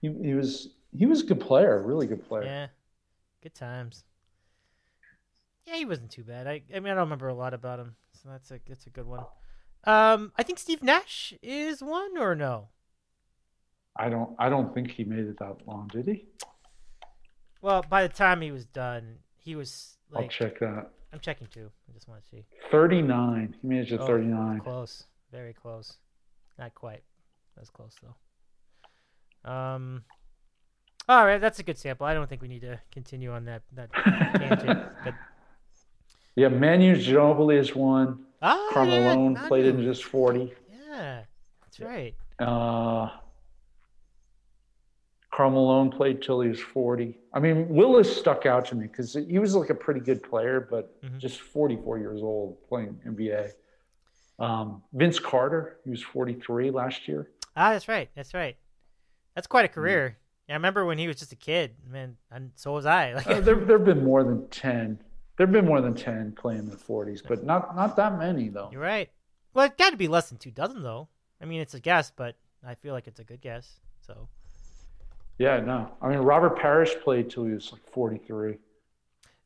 He, he was he was a good player, really good player. Yeah, good times. Yeah, he wasn't too bad. I, I mean, I don't remember a lot about him, so that's a that's a good one. Um, I think Steve Nash is one or no. I don't I don't think he made it that long, did he? Well, by the time he was done, he was I'll check that. I'm checking too. I just want to see. 39. He made it to Oh, 39. Close, very close. Not quite. That's close though. Um. All right, that's a good sample. I don't think we need to continue on that that [LAUGHS] tangent. But Yeah, Manu Ginobili is one. ah, Carmelo yeah, played in just 40. Yeah, that's right. Uh, Carmelo played till he was 40. I mean, Willis stuck out to me because he was like a pretty good player, but Mhm. just 44 years old playing NBA. Um, Vince Carter, he was 43 last year. Ah, that's right. That's right. That's quite a Mm. career. Yeah, I remember when he was just a kid, man, and so was I. Like, [LAUGHS] Uh, there there have been more than 10. There have been more than 10 playing in the 40s, but not not that many though. you're right. Well, it got to be less than two dozen, though. I mean, it's a guess, but I feel like it's a good guess. So, Yeah, no. I mean, Robert Parish played till he was like 43.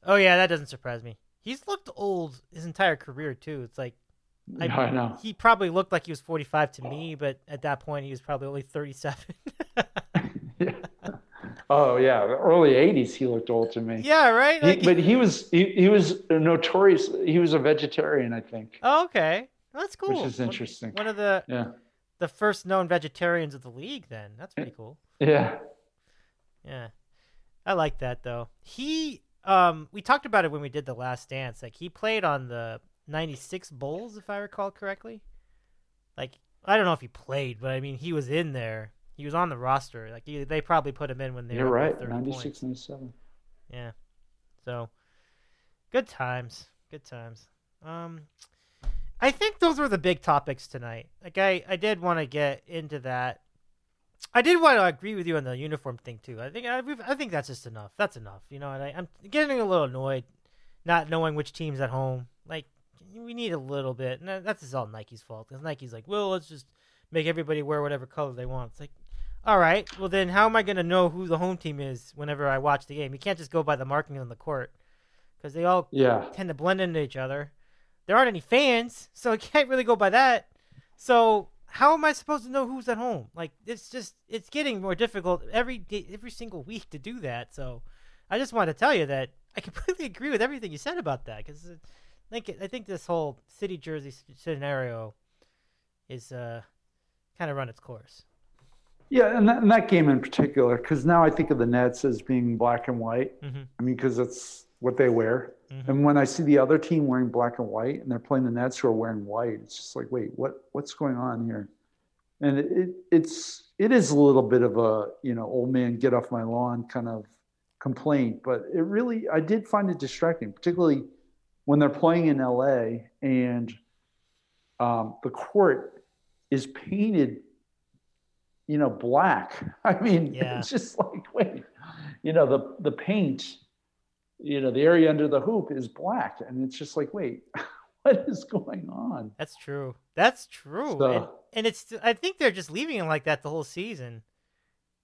oh yeah, that doesn't surprise me. He's looked old his entire career too. It's like I, Yeah, I know. he probably looked like he was 45 to me, but at that point he was probably only 37. [LAUGHS] [LAUGHS] Yeah. Oh yeah, the early '80s. He looked old to me. yeah, right. He, but he was he, he was notorious. He was a vegetarian, I think. oh, okay, Well, that's cool. Which is One- interesting. One of the Yeah. the first known vegetarians of the league. Then that's pretty cool. Yeah. Yeah, I like that though. He, um, we talked about it when we did the Last Dance. Like he played on the '96 Bulls, if I recall correctly. Like I don't know if he played, but I mean he was in there. He was on the roster. Like he, they probably put him in when they You're were right. by 30 96, points. 97. Yeah. So good times. Good times. Um I think those were the big topics tonight. Like I, I did want to get into that. I did want to agree with you on the uniform thing too. I think I, we've- I think that's just enough. That's enough. You know, and I, I'm getting a little annoyed not knowing which team's at home. Like we need a little bit. And that's just all Nike's fault. Because Nike's like, well, let's just make everybody wear whatever color they want. It's like, all right, well then, how am I going to know who the home team is whenever I watch the game? You can't just go by the marking on the court because they all Yeah. tend to blend into each other. There aren't any fans, so I [LAUGHS] can't really go by that. So how am I supposed to know who's at home? Like it's just it's getting more difficult every day, every single week to do that. So I just want to tell you that I [LAUGHS] completely agree with everything you said about that because I think I think this whole city jersey scenario is uh kind of run its course. Yeah, and that, and that game in particular, because now I think of the Nets as being black and white. Mhm. I mean, because that's what they wear. Mhm. And when I see the other team wearing black and white, and they're playing the Nets who are wearing white, it's just like, wait, what? What's going on here? And it, it it's it is a little bit of a you know old man get off my lawn kind of complaint, but it really I did find it distracting, particularly when they're playing in LA and um, the court is painted you know, black. [LAUGHS] I mean, [LAUGHS] Yeah. it's just like, wait, you know, the the paint, you know, the area under the hoop is black, and it's just like, wait, [LAUGHS] what is going on? That's true. That's true. and, and it's I think they're just leaving it like that the whole season.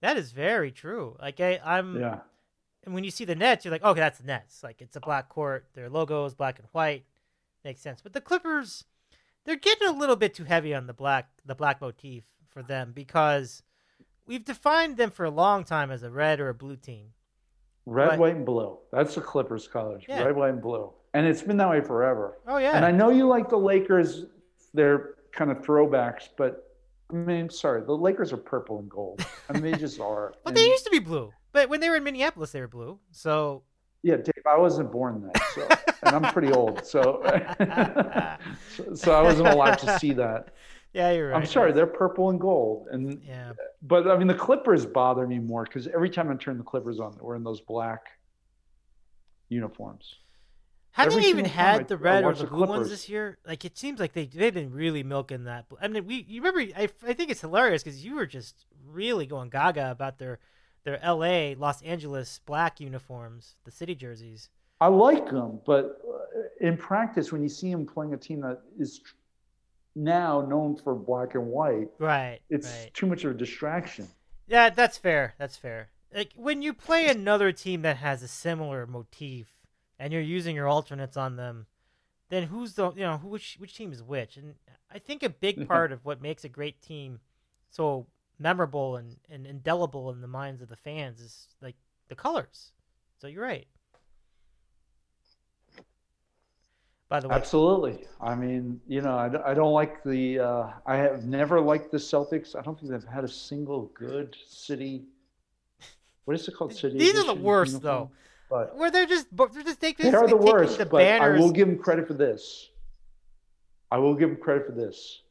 That is very true. Like I, I'm Yeah, and when you see the Nets, you're like, okay, that's the Nets. Like it's a black court. Their logo is black and white. Makes sense. But the Clippers, they're getting a little bit too heavy on the black the black motif for them because we've defined them for a long time as a red or a blue team. red, Right. white, and blue. That's the Clippers colors. Yeah. Red, white, and blue, and it's been that way forever. Oh yeah. And I know you like the Lakers; they're kind of throwbacks, but I mean, sorry, the Lakers are purple and gold. I mean, they [LAUGHS] just are. but they used to be blue. But when they were in Minneapolis, they were blue. So Yeah, Dave, I wasn't born then, so, and I'm pretty old, so, [LAUGHS] [LAUGHS] so so I wasn't allowed to see that. Yeah, you're right. I'm sorry, they're purple and gold, and Yeah. but I mean the Clippers bother me more because every time I turn the Clippers on, we're in those black uniforms. Have Every they even time I- had the red or the the blue ones this year? Like it seems like they they've been really milking that. I mean, we you remember? I, I think it's hilarious because you were just really going gaga about their their L.A. Los Angeles black uniforms, the city jerseys. I like them, but uh, in practice, when you see them playing a team that is now known for black and white, Right. it's right. too much of a distraction. Yeah, that's fair. That's fair. Like when you play another team that has a similar motif and you're using your alternates on them, then who's the you know who which which team is which? And I think a big [LAUGHS] part of what makes a great team so memorable and, and indelible in the minds of the fans is like the colors. So you're right. By the way, Absolutely. I mean, you know, I, I don't like the. Uh, I have never liked the Celtics. I don't think they've had a single good city. What is it called? City. These are the worst, uniform? But where they're just they're just they they are the worst. the but I will give them credit for this. I will give them credit for this.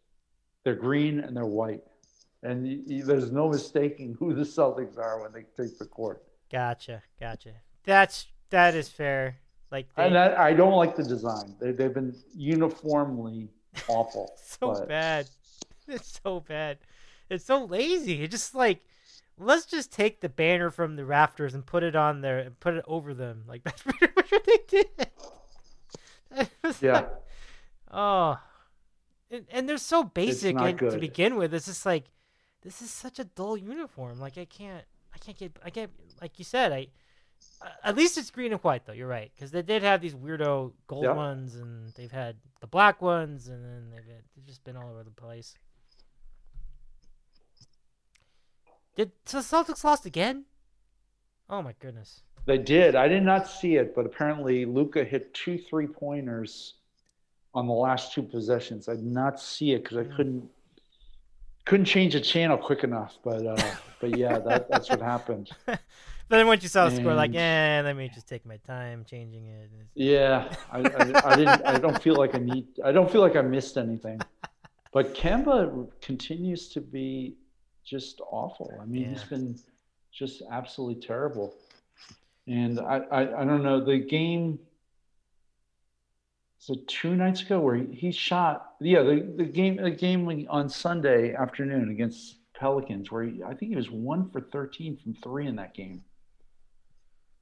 They're green and they're white, and y y there's no mistaking who the Celtics are when they take the court. Gotcha, gotcha. That's that is fair. Like they, And I, I don't like the design. They, they've been uniformly [LAUGHS] awful. so but- bad. It's so bad. It's so lazy. It's just like let's just take the banner from the rafters and put it on there and put it over them. Like [LAUGHS] that's pretty much what they did. Yeah. like, oh, and, and they're so basic and to begin with. It's just like this is such a dull uniform. Like I can't, I can't get, I can't. Like you said, I. At least it's green and white, though. You're right, because they did have these weirdo gold Yep. ones, and they've had the black ones, and then they've, had, they've just been all over the place. Did so the Celtics lost again? Oh my goodness! They did. I did not see it, but apparently Luka hit two three pointers on the last two possessions. I did not see it because I couldn't. couldn't change the channel quick enough, but uh, but yeah, that, that's what happened. [LAUGHS] But then once you saw the score, like, And- eh, let me just take my time changing it. Yeah, I, I, I didn't. I don't feel like I need. I don't feel like I missed anything. [LAUGHS] But Kemba continues to be just awful. I mean, he's been just absolutely terrible. And I, I, I don't know the game. So two nights ago, where he, he shot, yeah, the, the game, the game on Sunday afternoon against Pelicans, where he, I think he was one for thirteen from three in that game.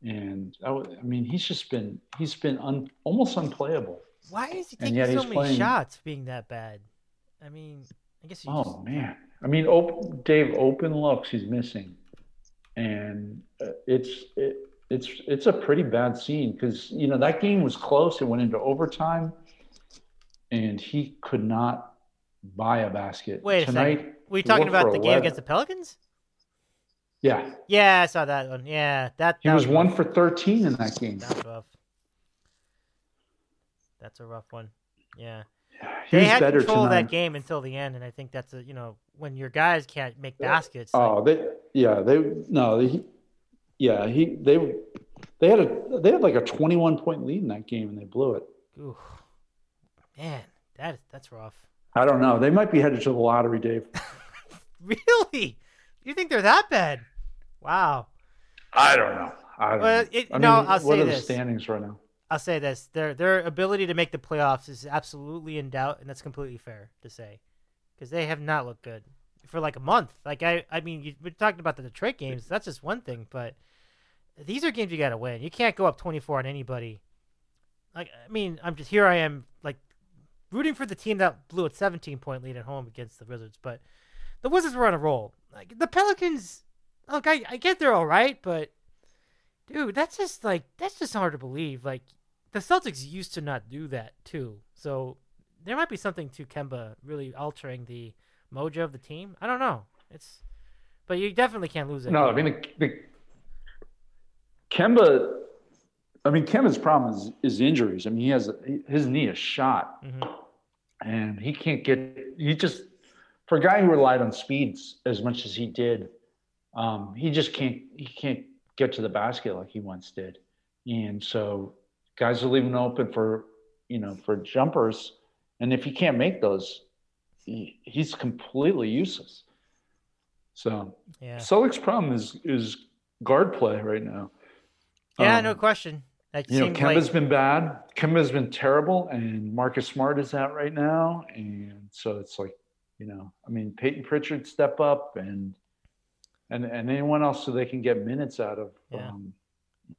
And I mean, he's just been he's been un, almost unplayable. Why is he taking so many playing- shots being that bad? I mean, I guess Oh just man, I mean, op- Dave, open looks he's missing, and uh, it's it, it's it's a pretty bad scene because you know that game was close. It went into overtime, and he could not buy a basket. Wait a tonight. second. Were you talking about the game against the Pelicans? Yeah, Yeah, I saw that one. Yeah, that, he that was one rough. for thirteen in that game. That's rough. That's a rough one. Yeah. He they had better control of that game until the end, and I think that's a you know when your guys can't make baskets. Oh, like, they yeah they no he yeah he they they had a they had like a twenty one point lead in that game and they blew it. oof. man, that that's rough. I don't know. They might be headed to the lottery, Dave. [LAUGHS] Really? You think they're that bad? Wow. I don't know. I don't Well, know. it- I no, mean, I'll what say are this. the standings right now? I'll say this: their their ability to make the playoffs is absolutely in doubt, and that's completely fair to say, because they have not looked good for like a month. Like I, I mean, you, we're talking about the Detroit games. That's just one thing, but these are games you got to win. You can't go up twenty four on anybody. Like I mean, I'm just here. I am like rooting for the team that blew a seventeen point lead at home against the Wizards, but the Wizards were on a roll. Like the Pelicans, look, I, I get they're all right, but dude, that's just like that's just hard to believe. Like the Celtics used to not do that too, so there might be something to Kemba really altering the mojo of the team. I don't know. It's, but you definitely can't lose it. No, I mean the, the Kemba. I mean Kemba's problem is, is injuries. I mean he has his knee is shot, Mhm. and he can't get. He just for a guy who relied on speeds as much as he did, um, he just can't. He can't get to the basket like he once did, and so guys are leaving open for you know for jumpers, and if he can't make those, he, he's completely useless. So yeah, Celtics' problem is is guard play right now. yeah, Um, no question. That You know, Kemba's like been bad. Kemba's been terrible, and Marcus Smart is out right now, and so it's like, you know, I mean, Payton Pritchard step up, and and and anyone else so they can get minutes out of. Yeah. Um,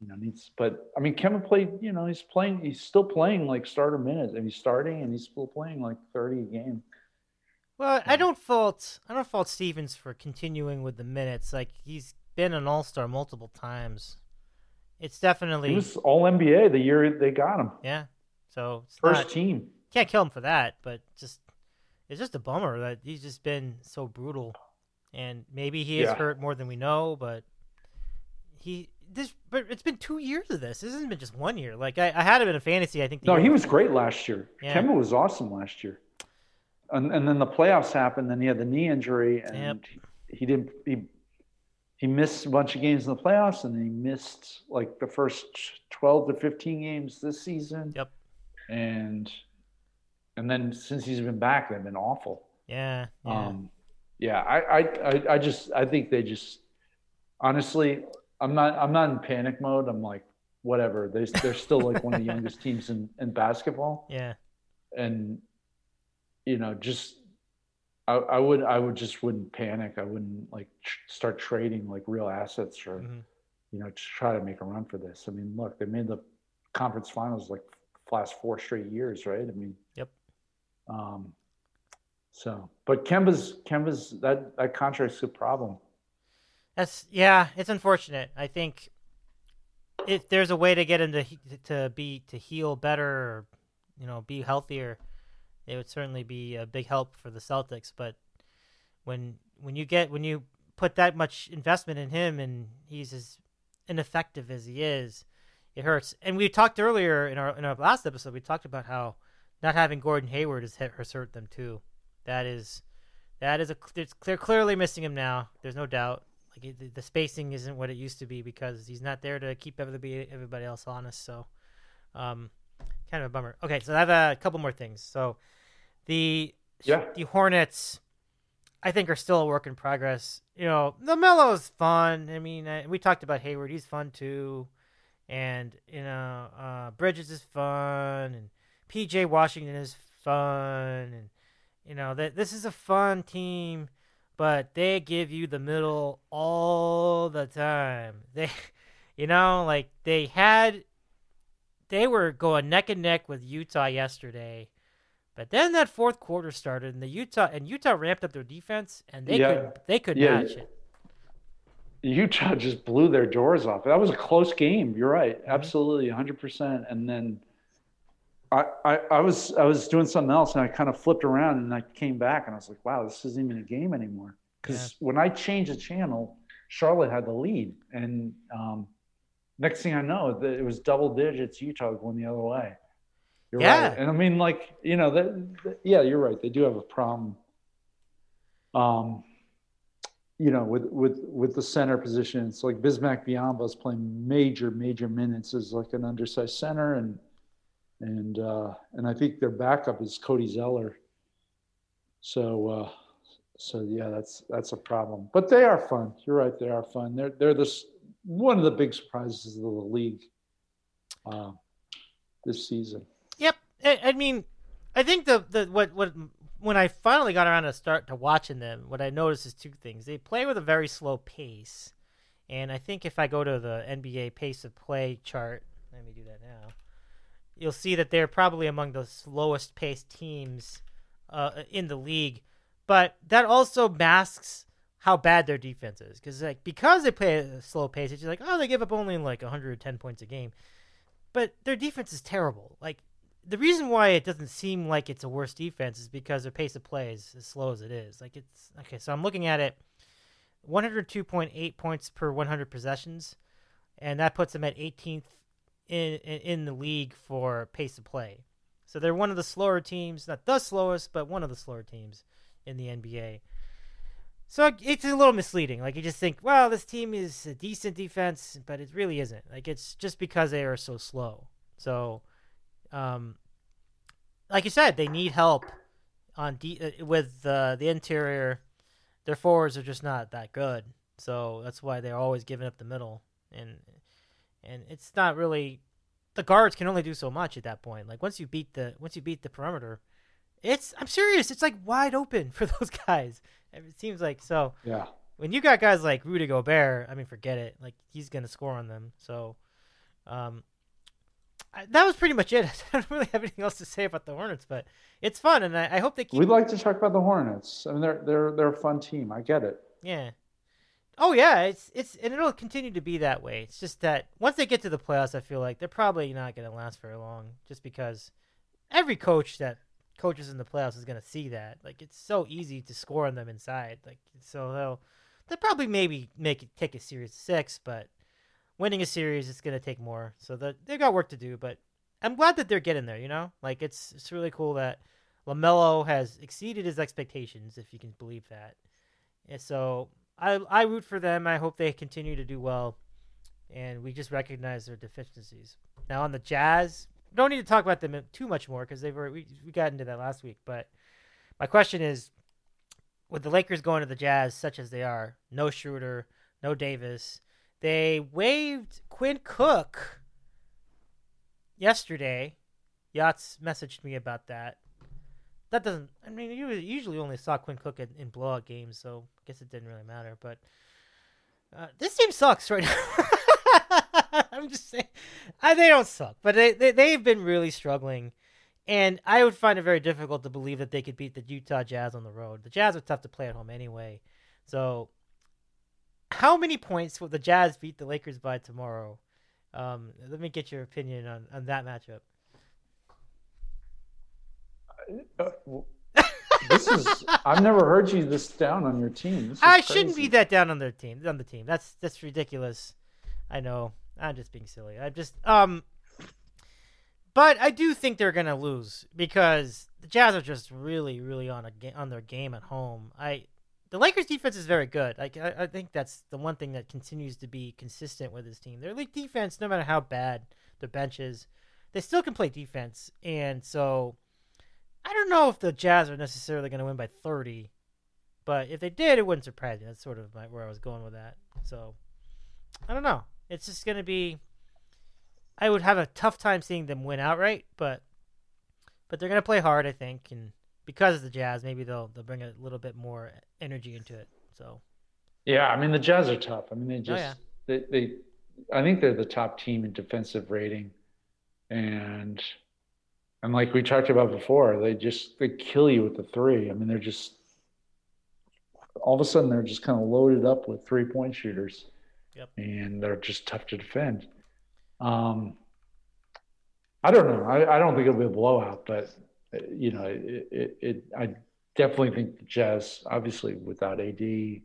you know, needs. But I mean, Kevin played. You know, he's playing. He's still playing like starter minutes, and he's starting, and he's still playing like thirty a game. Well, I don't fault I don't fault Stevens for continuing with the minutes. Like he's been an All Star multiple times. It's definitely He was All NBA the year they got him, yeah. So it's first not, team. can't kill him for that, but just it's just a bummer that he's just been so brutal, and maybe he is Yeah. hurt more than we know, but he this but it's been two years of this. This hasn't been just one year. Like I, I had him in a fantasy. I think the No, year he before. was great last year. Yeah. Kemba was awesome last year. And and then the playoffs happened. Then he had the knee injury, and Yep. he, he didn't. He he missed a bunch of games in the playoffs, and he missed like the first twelve to fifteen games this season. Yep. And and then since he's been back, they've been awful. yeah yeah. Um, yeah, I, I, I, I just, I think they just, honestly, I'm not, I'm not in panic mode. I'm like, whatever. They, they're still like one of the [LAUGHS] youngest teams in, in basketball, yeah. and you know, just, I, I would, I would just wouldn't panic. I wouldn't like tr- start trading like real assets or, Mhm. you know, try to make a run for this. I mean, look, they made the conference finals like last four straight years, right? I mean, Yep. um, so, but Kemba's Kemba's that that contract's a problem. That's yeah, it's unfortunate. I think if there's a way to get him to to be to heal better or you know be healthier, it would certainly be a big help for the Celtics. But when when you get when you put that much investment in him and he's as ineffective as he is, it hurts. And we talked earlier in our in our last episode, we talked about how not having Gordon Hayward has hit, has hurt them too. That is That is a it's, they're clearly missing him now. There's no doubt. Like the- the spacing isn't what it used to be because he's not there to keep everybody everybody else honest. So, um, kind of a bummer. Okay, so I have a couple more things. So, the Yeah. the Hornets, I think, are still a work in progress. You know, the Melo's fun. I mean, uh, we talked about Hayward; he's fun too, and you know, uh, Bridges is fun, and PJ Washington is fun, and you know that this is a fun team, but they give you the middle all the time. [LAUGHS] They, you know, like they had, they were going neck and neck with Utah yesterday. But then that fourth quarter started, and the Utah and Utah ramped up their defense, and they Yeah. could they could Yeah. match it. Utah [LAUGHS] just blew their doors off. That was a close game. You're right, Mm-hmm. absolutely, 100. percent And then I, I, I was I was doing something else, and I kind of flipped around, and I came back, and I was like, wow, this isn't even a game anymore. Because when I changed the channel, Charlotte had the lead, and um, next thing I know, it was double digits. Utah going the other way. You're Yeah. right, and I mean, like you know, that, yeah, you're right. They do have a problem. Um, you know, with with with the center position, it's like Bismack Biyombo is playing major major minutes as like an undersized center, and and uh, and I think their backup is Cody Zeller. So uh, so yeah, that's that's a problem. But they are fun. You're right, they are fun. They're they're this one of the big surprises of the league uh, this season. Yep. I, I mean, I think the, the what what when I finally got around to start to watching them, what I noticed is two things. They play with a very slow pace, and I think if I go to the NBA pace of play chart, let me do that now. You'll see that they're probably among the slowest paced teams uh, in the league, but that also masks how bad their defense is because like because they play at a slow pace, it's like oh they give up only like 110 points a game, but their defense is terrible. Like the reason why it doesn't seem like it's a worse defense is because their pace of play is as slow as it is. Like it's okay, so I'm looking at it 102.8 points per 100 possessions, and that puts them at 18th in, in the league for pace of play. So they're one of the slower teams, not the slowest, but one of the slower teams in the NBA. So it's a little misleading. Like you just think, well, this team is a decent defense, but it really isn't. Like it's just because they are so slow. So um, like you said, they need help on de- uh, with uh, the interior. Their forwards are just not that good, so that's why they're always giving up the middle, and and it's not really the guards can only do so much at that point. Like once you beat the once you beat the perimeter, it's I'm serious. It's like wide open [LAUGHS] for those guys. It seems like so Yeah. when you got guys like Rudy Gobert, I mean, forget it. Like he's gonna score on them. So, um, I, that was pretty much it. [LAUGHS] I don't really have anything else to say about the Hornets, but it's fun, and I, I hope they keep. We'd like to talk about the Hornets. I mean, they're they're they're a fun team. I get it. Yeah. Oh yeah, it's it's and it'll continue to be that way. It's just that once they get to the playoffs, I feel like they're probably not going to last very long, just because every coach that coaches in the playoffs is going to see that. Like it's so easy to score on them inside. Like so they'll they'll probably maybe make it take a series six, but winning a series it's going to take more. So the, they've got work to do, but I'm glad that they're getting there. You know, like it's it's really cool that Lamelo has exceeded his expectations, if you can believe that. And so I I root for them. I hope they continue to do well, and we just recognize their deficiencies. Now on the Jazz, don't need to talk about them too much more because they've already, we we got into that last week. But my question is, with the Lakers going to the Jazz, such as they are, no Schroeder, no Davis, they waived Quinn Cook yesterday. Yachts messaged me about that. That doesn't. I mean, you usually only saw Quinn Cook in, in blowout games, so I guess it didn't really matter. But uh, this team sucks right now. [LAUGHS] I'm just saying, I, they don't suck, but they, they they've been really struggling, and I would find it very difficult to believe that they could beat the Utah Jazz on the road. The Jazz are tough to play at home anyway, so how many points will the Jazz beat the Lakers by tomorrow? Um, let me get your opinion on, on that matchup. This is I've never heard you this down on your team. I shouldn't be that down on their team. On the team, that's that's ridiculous. I know. I'm just being silly. I'm just um. but I do think they're gonna lose because the Jazz are just really, really on a ga- on their game at home. I the Lakers defense is very good. Like I, I think that's the one thing that continues to be consistent with this team. Their league defense, no matter how bad their bench is, they still can play defense. And so I don't know if the Jazz are necessarily going to win by 30, but if they did, it wouldn't surprise me. That's sort of my, where I was going with that. So I don't know. It's just going to be. I would have a tough time seeing them win outright, but but they're going to play hard, I think, and because of the Jazz, maybe they'll they'll bring a little bit more energy into it. So Yeah, I mean the Jazz are tough. I mean they oh, just yeah. they, they I think they're the top team in defensive rating. And and like we talked about before, they just they kill you with the three. I mean they're just all of a sudden they're just kind of loaded up with three point shooters. Yep. And they're just tough to defend. Um I don't know. I, I don't think it'll be a blowout, but you know, it, it, it I definitely think the Jazz, obviously without AD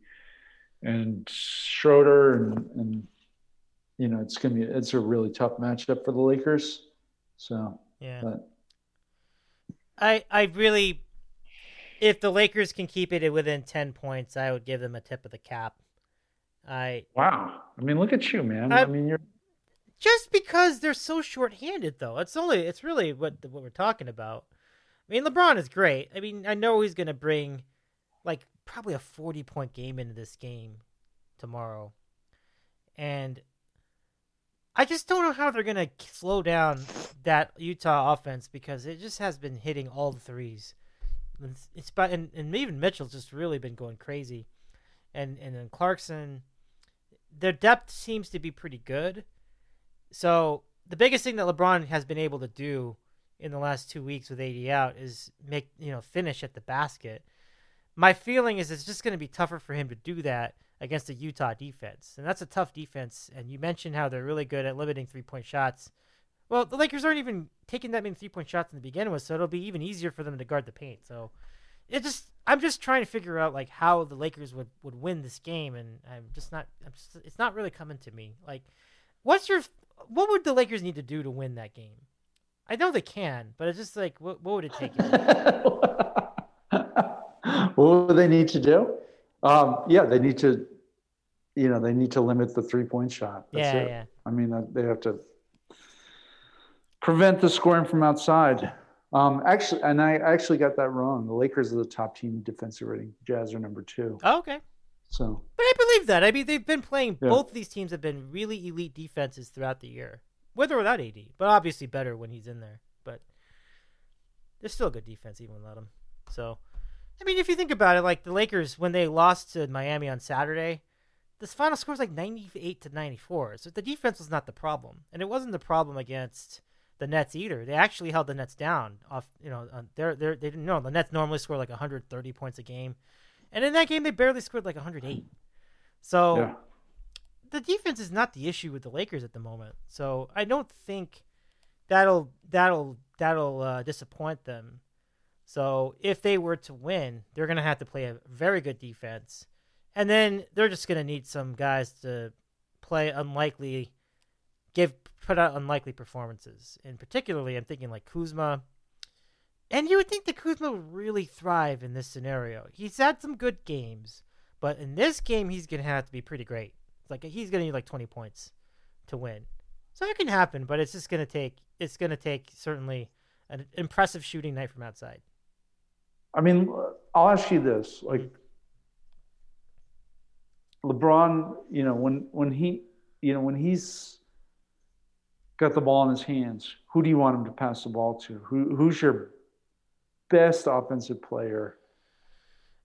and Schroeder and, and you know, it's gonna be it's a really tough matchup for the Lakers. So, yeah, but I I really, if the Lakers can keep it within ten points, I would give them a tip of the cap. I wow. I mean, look at you, man. I, I- mean, you're just because they're so short-handed, though. It's only it's really what what we're talking about. I mean, LeBron is great. I mean, I know he's gonna bring like probably a forty-point game into this game tomorrow, and I just don't know how they're gonna slow down that Utah offense because it just has been hitting all the threes. It's, but and, and even Mitchell's just really been going crazy, and and then Clarkson, their depth seems to be pretty good. So the biggest thing that LeBron has been able to do in the last two weeks with AD out is make you know finish at the basket. My feeling is it's just going to be tougher for him to do that against the Utah defense, and that's a tough defense. And you mentioned how they're really good at limiting three point shots. Well, the Lakers aren't even taking that many three point shots in the beginning with, so it'll be even easier for them to guard the paint. So it just I'm just trying to figure out like how the Lakers would, would win this game, and I'm just not. I'm just, it's not really coming to me. Like, what's your what would the Lakers need to do to win that game? I know they can, but it's just like what what would it take? [LAUGHS] what would they need to do? Um, yeah, they need to, you know, they need to limit the three point shot. That's yeah, it. yeah. I mean, uh, they have to prevent the scoring from outside. Um, actually, and I actually got that wrong. The Lakers are the top team defensive rating. Jazz are number two. Oh, okay. So But I believe that. I mean, they've been playing. Yeah. Both of these teams have been really elite defenses throughout the year, with or without AD. But obviously better when he's in there. But they're still a good defense even without him. So, I mean, if you think about it, like the Lakers when they lost to Miami on Saturday, this final score was like ninety-eight to ninety-four. So the defense was not the problem, and it wasn't the problem against the Nets either. They actually held the Nets down. Off, you know, they're they're, they didn't know the Nets normally score like one hundred thirty points a game, and in that game they barely scored like one hundred eight. So yeah, the defense is not the issue with the Lakers at the moment. So I don't think that'll that'll that'll uh, disappoint them. So if they were to win, they're going to have to play a very good defense, and then they're just going to need some guys to play unlikely, give put out unlikely performances. And particularly, I'm thinking like Kuzma. And you would think that Kuzma would really thrive in this scenario. He's had some good games, but in this game, he's going to have to be pretty great. Like he's going to need like 20 points to win. So it can happen, but it's just going to take it's going to take certainly an impressive shooting night from outside. I mean, I'll ask you this: like LeBron, you know, when when he, you know, when he's got the ball in his hands, who do you want him to pass the ball to? Who who's your best offensive player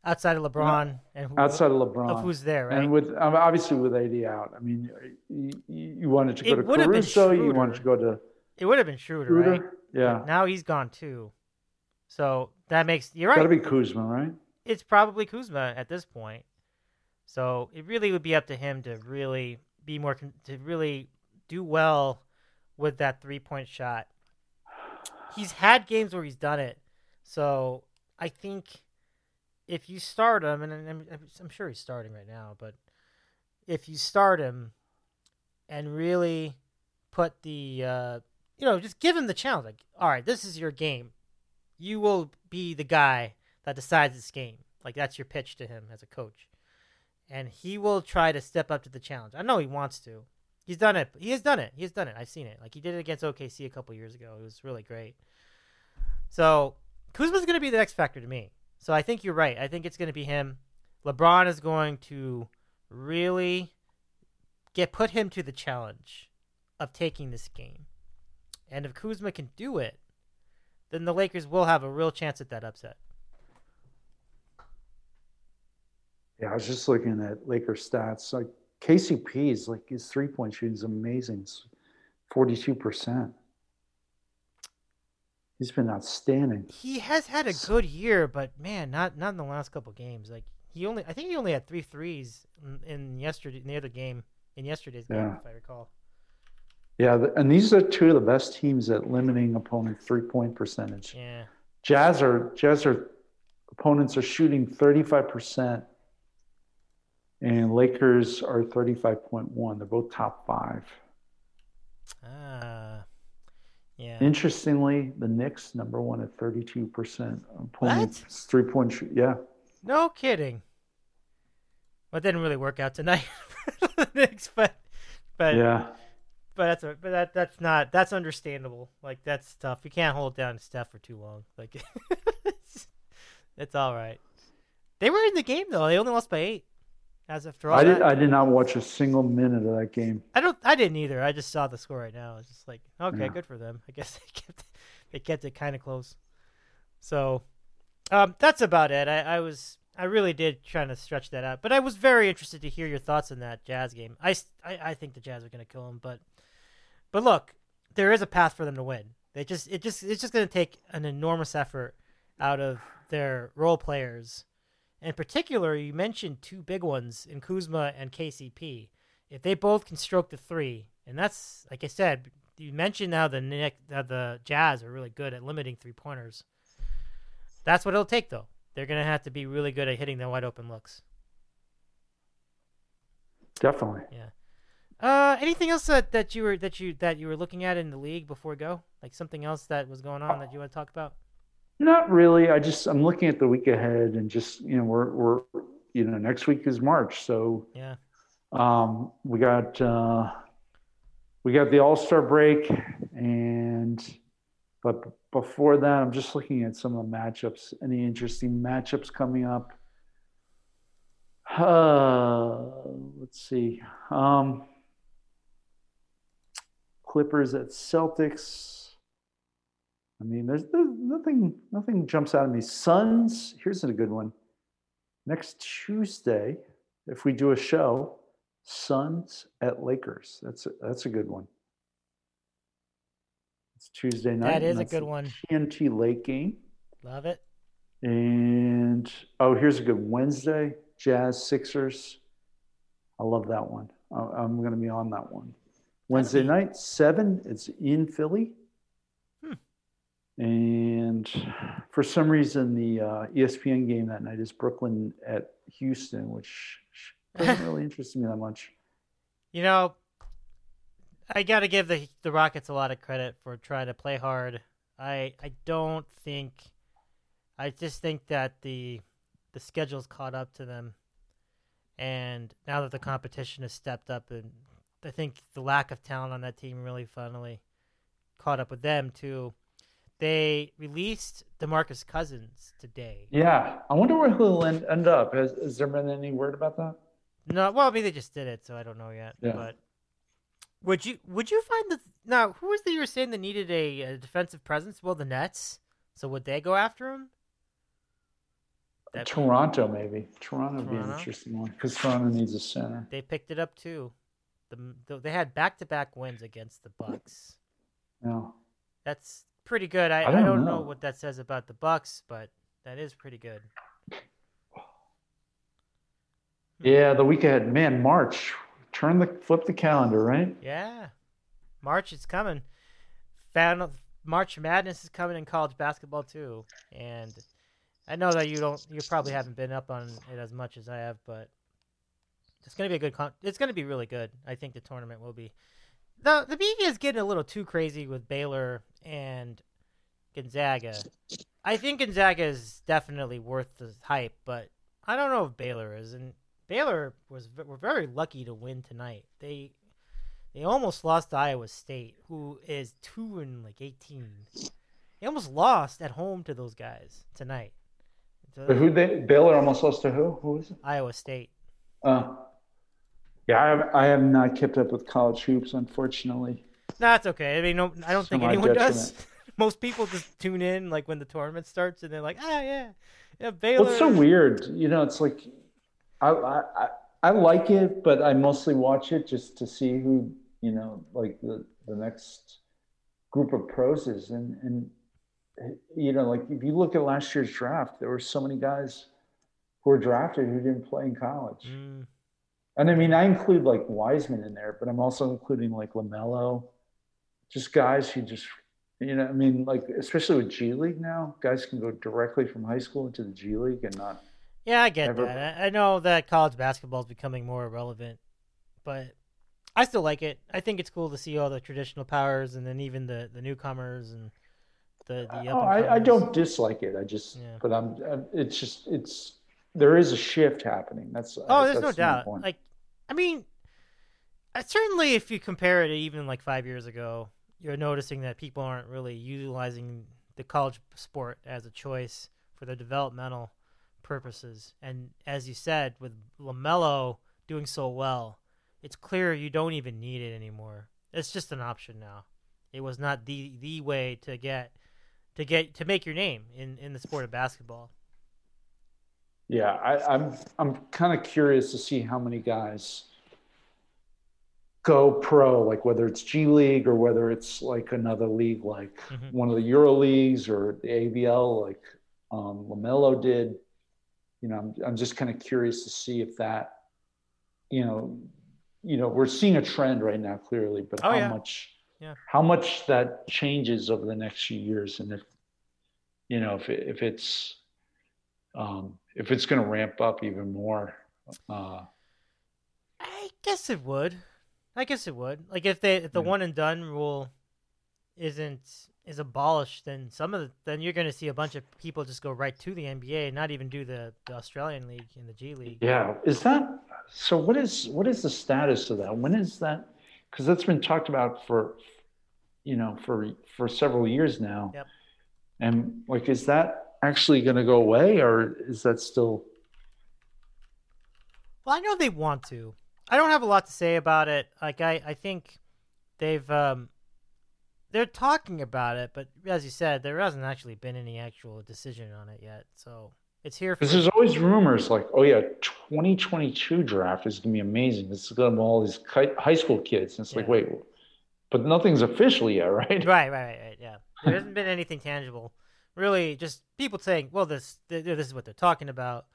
Outside of LeBron and who, outside of LeBron? of who's there, right? And with obviously with AD out, I mean, you, you wanted to go It to would have been Caruso, you wanted to go to it would have been Schroeder, right? Yeah, But now he's gone too. So that makes you're right. got to be Kuzma, right? it's probably Kuzma at this point. So it really would be up to him to really be more to really do well with that three point shot. He's had games where he's done it, so I think if you start him, and I'm, I'm sure he's starting right now, but if you start him and really put the uh, you know, just give him the challenge. Like, all right, this is your game. You will be the guy that decides this game. Like that's your pitch to him as a coach, and he will try to step up to the challenge. I know he wants to. He's done it. He has done it. He has done it. I've seen it. Like he did it against OKC a couple years ago. It was really great. So Kuzma's going to be the X factor to me. So I think you're right. I think it's going to be him. LeBron is going to really get put him to the challenge of taking this game. And if Kuzma can do it, then the Lakers will have a real chance at that upset. Yeah, I was just looking at Lakers stats. Like KCP is like his three point shooting is amazing. Forty two percent. He's been outstanding. He has had a good year, but man, not not in the last couple games. Like he only, I think he only had three threes in, in yesterday in the other game in yesterday's game, Yeah. if I recall. Yeah, and these are two of the best teams at limiting opponent three point percentage. Yeah, Jazz are Jazz are opponents are shooting thirty five percent, and Lakers are thirty five point one. They're both top five. ah, yeah. Interestingly, the Knicks number one at thirty two percent opponents three point shoot. Yeah, No kidding. Well, it didn't really work out tonight [LAUGHS] for the Knicks, but but yeah. But that's a, but that that's not that's understandable. Like that's tough. You can't hold down Steph for too long. Like [LAUGHS] it's, it's all right. They were in the game though. They only lost by eight. As after all I did. that. I did not watch a single minute of that game. I don't. I didn't either. I just saw the score right now. It's just like, okay, Yeah. good for them. I [LAUGHS] guess they kept they kept it kind of close. So, um, that's about it. I, I was I really did trying to stretch that out, but I was very interested to hear your thoughts on that Jazz game. I I think the Jazz are going to kill them, but but look, there is a path for them to win. They just it just it's just going to take an enormous effort out of their role players. In particular, you mentioned two big ones in Kuzma and KCP if they both can stroke the three, and that's like I said, you mentioned how the Nick, how the Jazz are really good at limiting three pointers. That's what it'll take, though. They're gonna have to be really good at hitting the wide open looks. Definitely. Uh, anything else that, that you were that you that you were looking at in the league before go? Like something else that was going on that you want to talk about? Not really. I just I'm looking at the week ahead and just you know we're we're you know next week is March, so Yeah. um, we got uh, we got the All Star break, and but before that, I'm just looking at some of the matchups. Any interesting matchups coming up? Uh, let's see. Um, Clippers at Celtics. I mean, there's, there's nothing nothing jumps out at me. Suns. Here's a good one. Next Tuesday, if we do a show, Suns at Lakers. That's a, that's a good one. It's Tuesday night. That is a good one. TNT late game. Love it. And oh, here's a good Wednesday: Jazz Sixers. I love that one. I'm going to be on that one. Wednesday night, seven. It's in Philly. Hmm. And for some reason, the uh, ESPN game that night is Brooklyn at Houston, which doesn't really [LAUGHS] interest me that much. You know, I got to give the the Rockets a lot of credit for trying to play hard. I I don't think I just think that the the schedule's caught up to them. And now that the competition has stepped up and I think the lack of talent on that team really finally caught up with them too. They released DeMarcus Cousins today. Yeah, I wonder where he'll end, end up. Has, has there been any word about that? No, well, I mean they just did it, so I don't know yet. Yeah. But would you would you find that now who was that you were saying that needed a, a defensive presence? Well, the Nets. So would they go after him? That- Toronto, maybe. Toronto would be an interesting one because Toronto needs a center. They picked it up too. The, the they had back to back wins against the Bucks. Yeah. That's pretty good. I, I I don't don't, know. know. what that says about the Bucks, but that is pretty good. Hmm. Yeah, the week ahead. Man, March. Turn the flip the calendar, right? Yeah, March is coming. Fan March Madness is coming in college basketball too, and I know that you don't, you probably haven't been up on it as much as I have, but it's gonna be a good. Con- it's gonna be really good. I think the tournament will be. the the media is getting a little too crazy with Baylor and Gonzaga. I think Gonzaga is definitely worth the hype, but I don't know if Baylor is. And Baylor was were very lucky to win tonight. They they almost lost to Iowa State, who is two and like eighteen. They almost lost at home to those guys tonight. So- But who they Baylor almost lost to who? Who was it? Iowa State. Uh, yeah, I have, I have not kept up with college hoops, unfortunately. That's okay. I mean, no, I don't To think anyone detriment. does. [LAUGHS] Most people just tune in like when the tournament starts, and they're like, ah, yeah, yeah, Baylor. Well, it's so weird. You know, it's like I, I I- I like it, but I mostly watch it just to see who you know, like the the next group of pros is, and and you know, like if you look at last year's draft, there were so many guys who were drafted who didn't play in college. Mm, And I mean, I include like Wiseman in there, but I'm also including like Lamelo, just guys who just, you know, I mean, like especially with G League now, guys can go directly from high school into the G League and not. yeah, I get Never- that. I, I know that college basketball is becoming more relevant, but I still like it. I think it's cool to see all the traditional powers, and then even the the newcomers and the the. Oh, I, I don't dislike it. I just, Yeah. but I'm, I'm- it's just, it's there is a shift happening. That's Oh, there's no that's my doubt. point. Like, I mean, certainly if you compare it to even like five years ago, you're noticing that people aren't really utilizing the college sport as a choice for their developmental purposes. And as you said, with Lamelo doing so well, it's clear you don't even need it anymore. It's just an option now. It was not the the way to get to get to make your name in in the sport of basketball. Yeah, I, I'm I'm kind of curious to see how many guys go pro, like whether it's G League or whether it's like another league, like Mhm. one of the Euro leagues or the ABL, like um, Lamelo did. You know, I'm I'm just kind of curious to see if that, you know, you know, we're seeing a trend right now clearly, but Oh, how yeah. much, Yeah. how much that changes over the next few years, and if, you know, if it, if it's um, if it's going to ramp up even more. Uh, I guess it would. I guess it would. Like if they if the Yeah. one and done rule isn't is abolished, then some of the then you're going to see a bunch of people just go right to the NBA and not even do the, the Australian league and the G League. yeah, is that so? What is what is the status of that? When is that? Because that's been talked about for, you know, for for several years now. Yep. And like, is that actually going to go away, or is that still? Well, I know they want to. I don't have a lot to say about it. Like I, I think they've um, they're talking about it, but as you said, there hasn't actually been any actual decision on it yet. So it's here Because there's always rumors like, oh yeah, 2022 draft is going to be amazing. This is going to have all these high school kids. And it's like, wait, but nothing's official yet, [LAUGHS] right? right, right, right, right. Yeah, there hasn't been anything tangible. Really, just people saying, "Well, this th- this is what they're talking about,"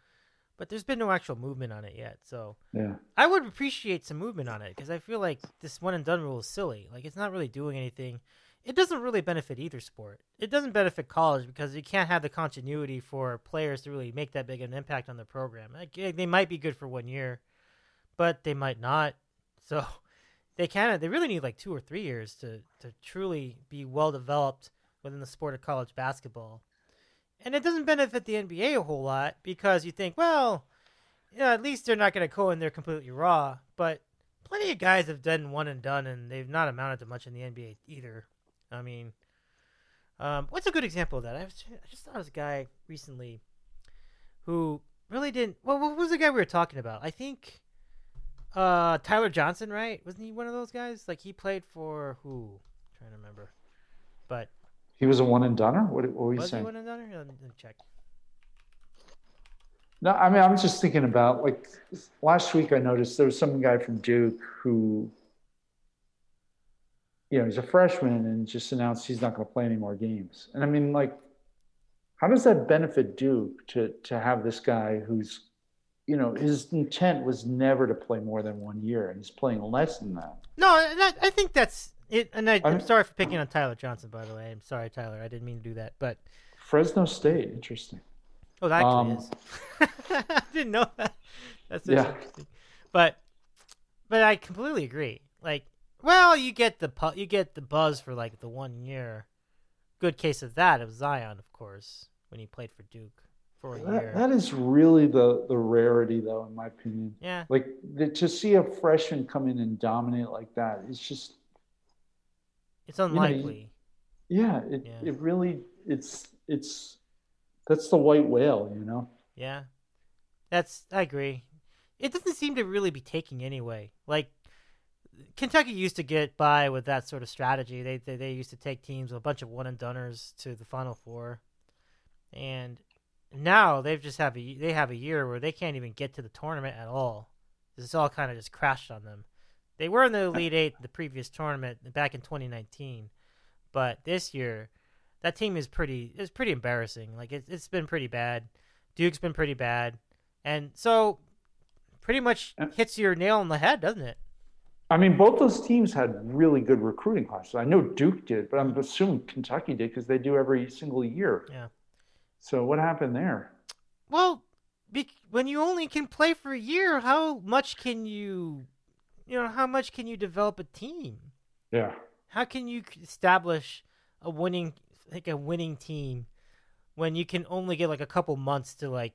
but there's been no actual movement on it yet. So Yeah. I would appreciate some movement on it because I feel like this one and done rule is silly. Like it's not really doing anything. It doesn't really benefit either sport. It doesn't benefit college because you can't have the continuity for players to really make that big of an impact on the program. Like, they might be good for one year, but they might not. So [LAUGHS] they kind of they really need like two or three years to to truly be well developed within the sport of college basketball. And it doesn't benefit the NBA a whole lot because you think, well, yeah, at least they're not going to go in there completely raw. But plenty of guys have done one and done, and they've not amounted to much in the NBA either. I mean, um, what's a good example of that? I, was, I just thought of a guy recently who really didn't. Well, what was the guy we were talking about? I think uh, Tyler Johnson, right? Wasn't he one of those guys? Like he played for who? I'm trying to remember. But He was a one and doneer. What, what were you was saying? one and done? Let me check. No, I mean, I'm just thinking about like last week. I noticed there was some guy from Duke who, you know, he's a freshman and just announced he's not going to play any more games. And I mean, like, how does that benefit Duke to to have this guy who's, you know, his intent was never to play more than one year, and he's playing less than that. No, that, I think that's it. And I, I'm I'm- sorry for picking on Tyler Johnson, by the way. I'm sorry, Tyler. I didn't mean to do that. But Fresno State, interesting. oh, that actually Um, is. [LAUGHS] I didn't know that. That's Yeah. interesting. But but I completely agree. Like Well, you get the pu- you get the buzz for like the one year. Good case of that of Zion, of course, when he played for Duke for a That, year. that is really the the rarity, though, in my opinion. yeah, Like the, to see a freshman come in and dominate like that, it's just it's know, you- unlikely. yeah, it Yeah. it really it's it's that's the white whale, you know. Yeah, that's I agree. It doesn't seem to really be taking anyway. Like Kentucky used to get by with that sort of strategy. They they, they used to take teams with a bunch of one and doneers to the Final Four, and now they've just have a they have a year where they can't even get to the tournament at all. This all kind of just crashed on them. They were in the Elite Eight the previous tournament back in 2019, but this year that team is pretty is pretty embarrassing. Like it's it's been pretty bad. Duke's been pretty bad, and so pretty much Uh, hits your nail on the head, doesn't it? I mean, both those teams had really good recruiting classes. I know Duke did, but I'm assuming Kentucky did because they do every single year. Yeah. So what happened there? Well, when you only can play for a year, how much can you, you know, how much can you develop a team? Yeah. How can you establish a winning, like a winning team, when you can only get like a couple months to like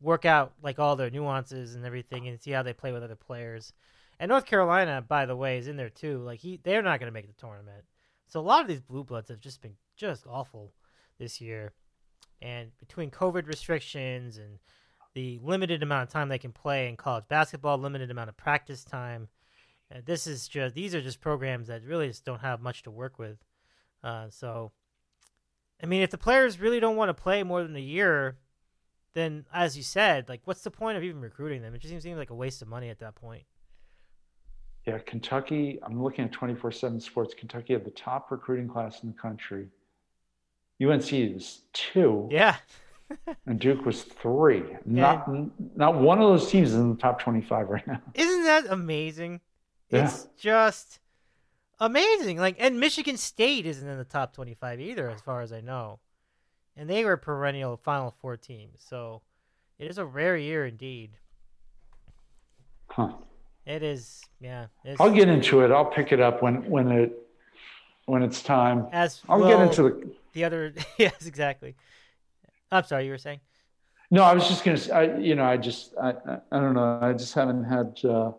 work out like all their nuances and everything and see how they play with other players. And North Carolina, by the way, is in there too. Like he, they're not going to make the tournament. So a lot of these blue bloods have just been just awful this year. And between COVID restrictions and the limited amount of time they can play in college basketball, limited amount of practice time, uh, this is just these are just programs that really just don't have much to work with. Uh, so, I mean, if the players really don't want to play more than a year, then as you said, like, what's the point of even recruiting them? It just seems, seems like a waste of money at that point. Yeah, Kentucky, I'm looking at 24 7 sports. Kentucky had the top recruiting class in the country. UNC was two, Yeah, [LAUGHS] and Duke was three. Not, not one of those teams is in the top 25 right now. isn't that amazing? Yeah. It's just amazing. Like, and Michigan State isn't in the top twenty-five either, as far as I know, and they were perennial Final Four team. So, it is a rare year indeed. Huh. It is, yeah. It's, I'll get into it. I'll pick it up when, when it when it's time. as I'll well, get into the. the other. [LAUGHS] yes, exactly. I'm sorry, you were saying. No, I was just gonna. say, I you know I just I I, I don't know. I just haven't had uh,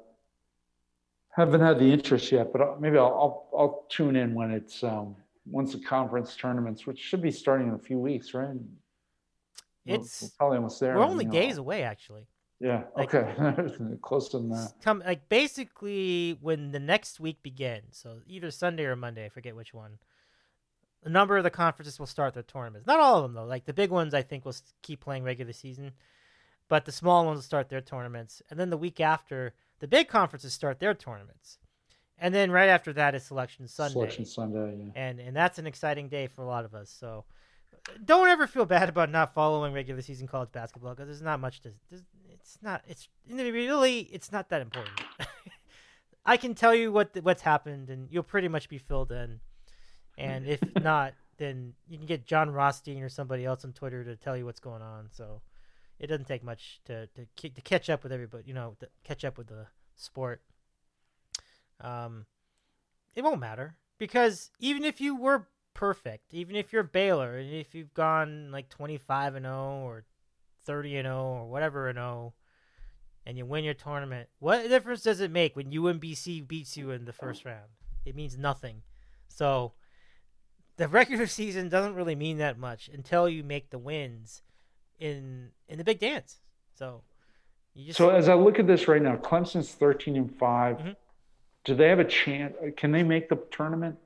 haven't had the interest yet. But maybe I'll, I'll I'll tune in when it's um once the conference tournaments, which should be starting in a few weeks, right? We're- It's- we're probably almost there. We're only you know. days away, actually. Yeah. like- okay. [LAUGHS] Close to that. Come like basically when the next week begins. So either Sunday or Monday, I forget which one. A number of the conferences will start their tournaments. Not all of them though. Like the big ones, I think will keep playing regular season, but the small ones will start their tournaments. And then the week after, the big conferences start their tournaments. And then right after that is Selection Sunday. Selection Sunday. Yeah. and and that's an exciting day for a lot of us. So don't ever feel bad about not following regular season college basketball because there's not much to. It's not. It's really. It's not that important. [LAUGHS] I can tell you what what's happened, and you'll pretty much be filled in. And if [LAUGHS] not, then you can get Jon Rothstein or somebody else on Twitter to tell you what's going on. So it doesn't take much to to, to catch up with everybody. You know, to catch up with the sport. Um, it won't matter because even if you were perfect, even if you're Baylor, and if you've gone like 25 and 0 or 30 and 0 or whatever and 0, and you win your tournament, what difference does it make when UMBC beats you in the first round? It means nothing. So the regular [LAUGHS] season doesn't really mean that much until you make the wins in in the big dance. So you just So as I look at this right now, Clemson's 13 and 5. Mhm. Do they have a chance? Can they make the tournament?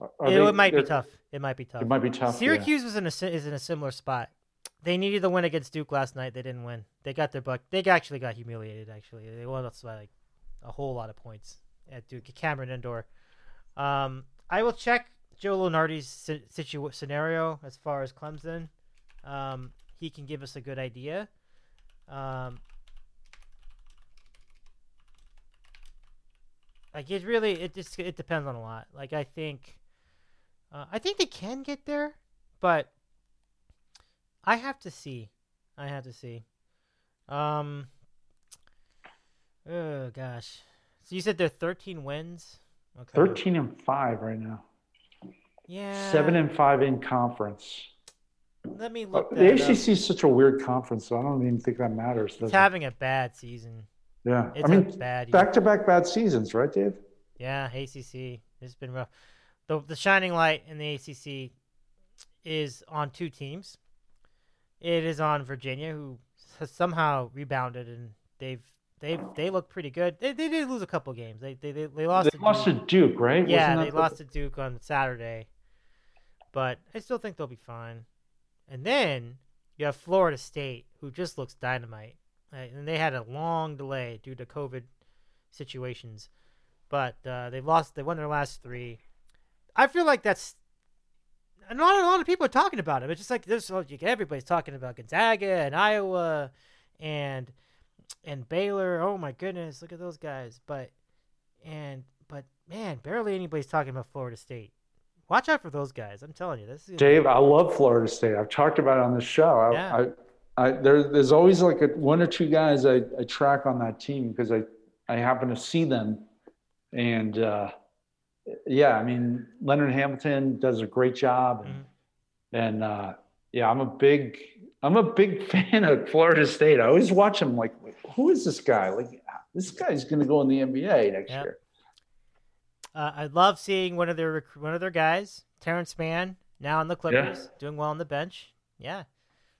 It, they- it might be tough. It might be tough. It might be tough. yeah. Syracuse was in a is in a similar spot. They needed the win against Duke last night. They didn't win. They got their buck. They actually got humiliated. Actually, they won by like a whole lot of points at Duke. Cameron Indoor. Um, I will check Joe Lunardi's si- situ- scenario as far as Clemson. Um, he can give us a good idea. Um, like it really, it just it depends on a lot. Like I think, uh, I think they can get there, but I have to see. I have to see. Um. Oh gosh, So you said they're 13 wins. Okay. 13 and five right now. Yeah. Seven and five in conference. Let me Uh, look. The. ACC is such a weird conference, so I don't even think that matters. It's it? having a bad season. yeah, It's I a mean, bad back to back bad seasons, right, Dave? Yeah, ACC. It's been rough. The the shining light in the ACC is on two teams. It is on Virginia, who has somehow rebounded, and they've they they look pretty good. They, they did lose a couple games. They they they, they lost. They to lost to Duke. Duke, right? Yeah, they that lost to Duke on Saturday, but I still think they'll be fine. And then you have Florida State, who just looks dynamite, and they had a long delay due to COVID situations, but uh, they lost. They won their last three. I feel like that's. and Not a lot of people are talking about it. It's just like this. Everybody's talking about Gonzaga and Iowa, and and Baylor. Oh my goodness, look at those guys. But and but man, barely anybody's talking about Florida State. Watch out for those guys. I'm telling you, this is Dave, I love Florida State. I've talked about it on the show. I, Yeah. I, I there, there's always like a, one or two guys I, I track on that team because I, I happen to see them, and uh, yeah, I mean Leonard Hamilton does a great job, and, and uh, yeah, I'm a big I'm a big [LAUGHS] fan of Florida State. I always watch them like, who is this guy? Like this guy's going to go in the NBA next Yep. year. Uh, I love seeing one of their one of their guys, Terance Mann, now on the Clippers, doing well on the bench. Yeah.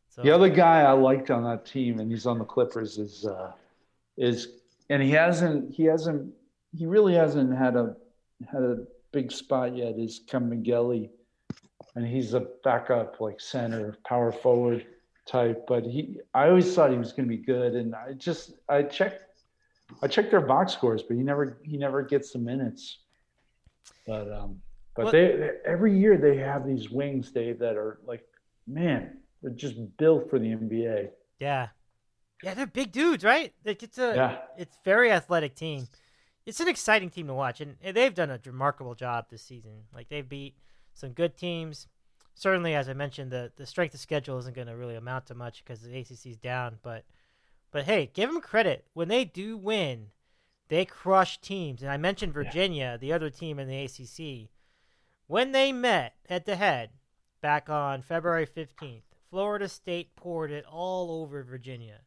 So The other guy I liked on that team, and he's on the Clippers, is uh, is and he hasn't he hasn't he really hasn't had a had a big spot yet. Is Kabengele, and he's a backup like center, power forward type. But he, I always thought he was going to be good, and I just I checked I checked their box scores, but he never he never gets the minutes. But um, but Well- they, they every year they have these wings, Dave, that are like, man, they're just built for the NBA. yeah, yeah, they're big dudes, right? Like it's a Yeah. it's very athletic team. It's an exciting team to watch, and they've done a remarkable job this season. Like they've beat some good teams. Certainly, as I mentioned, the the strength of schedule isn't going to really amount to much because the ACC's down. But but hey, give them credit when they do win. They crush teams, and I mentioned Virginia, the other team in the ACC. When they met head to head back on February fifteenth, Florida State poured it all over Virginia.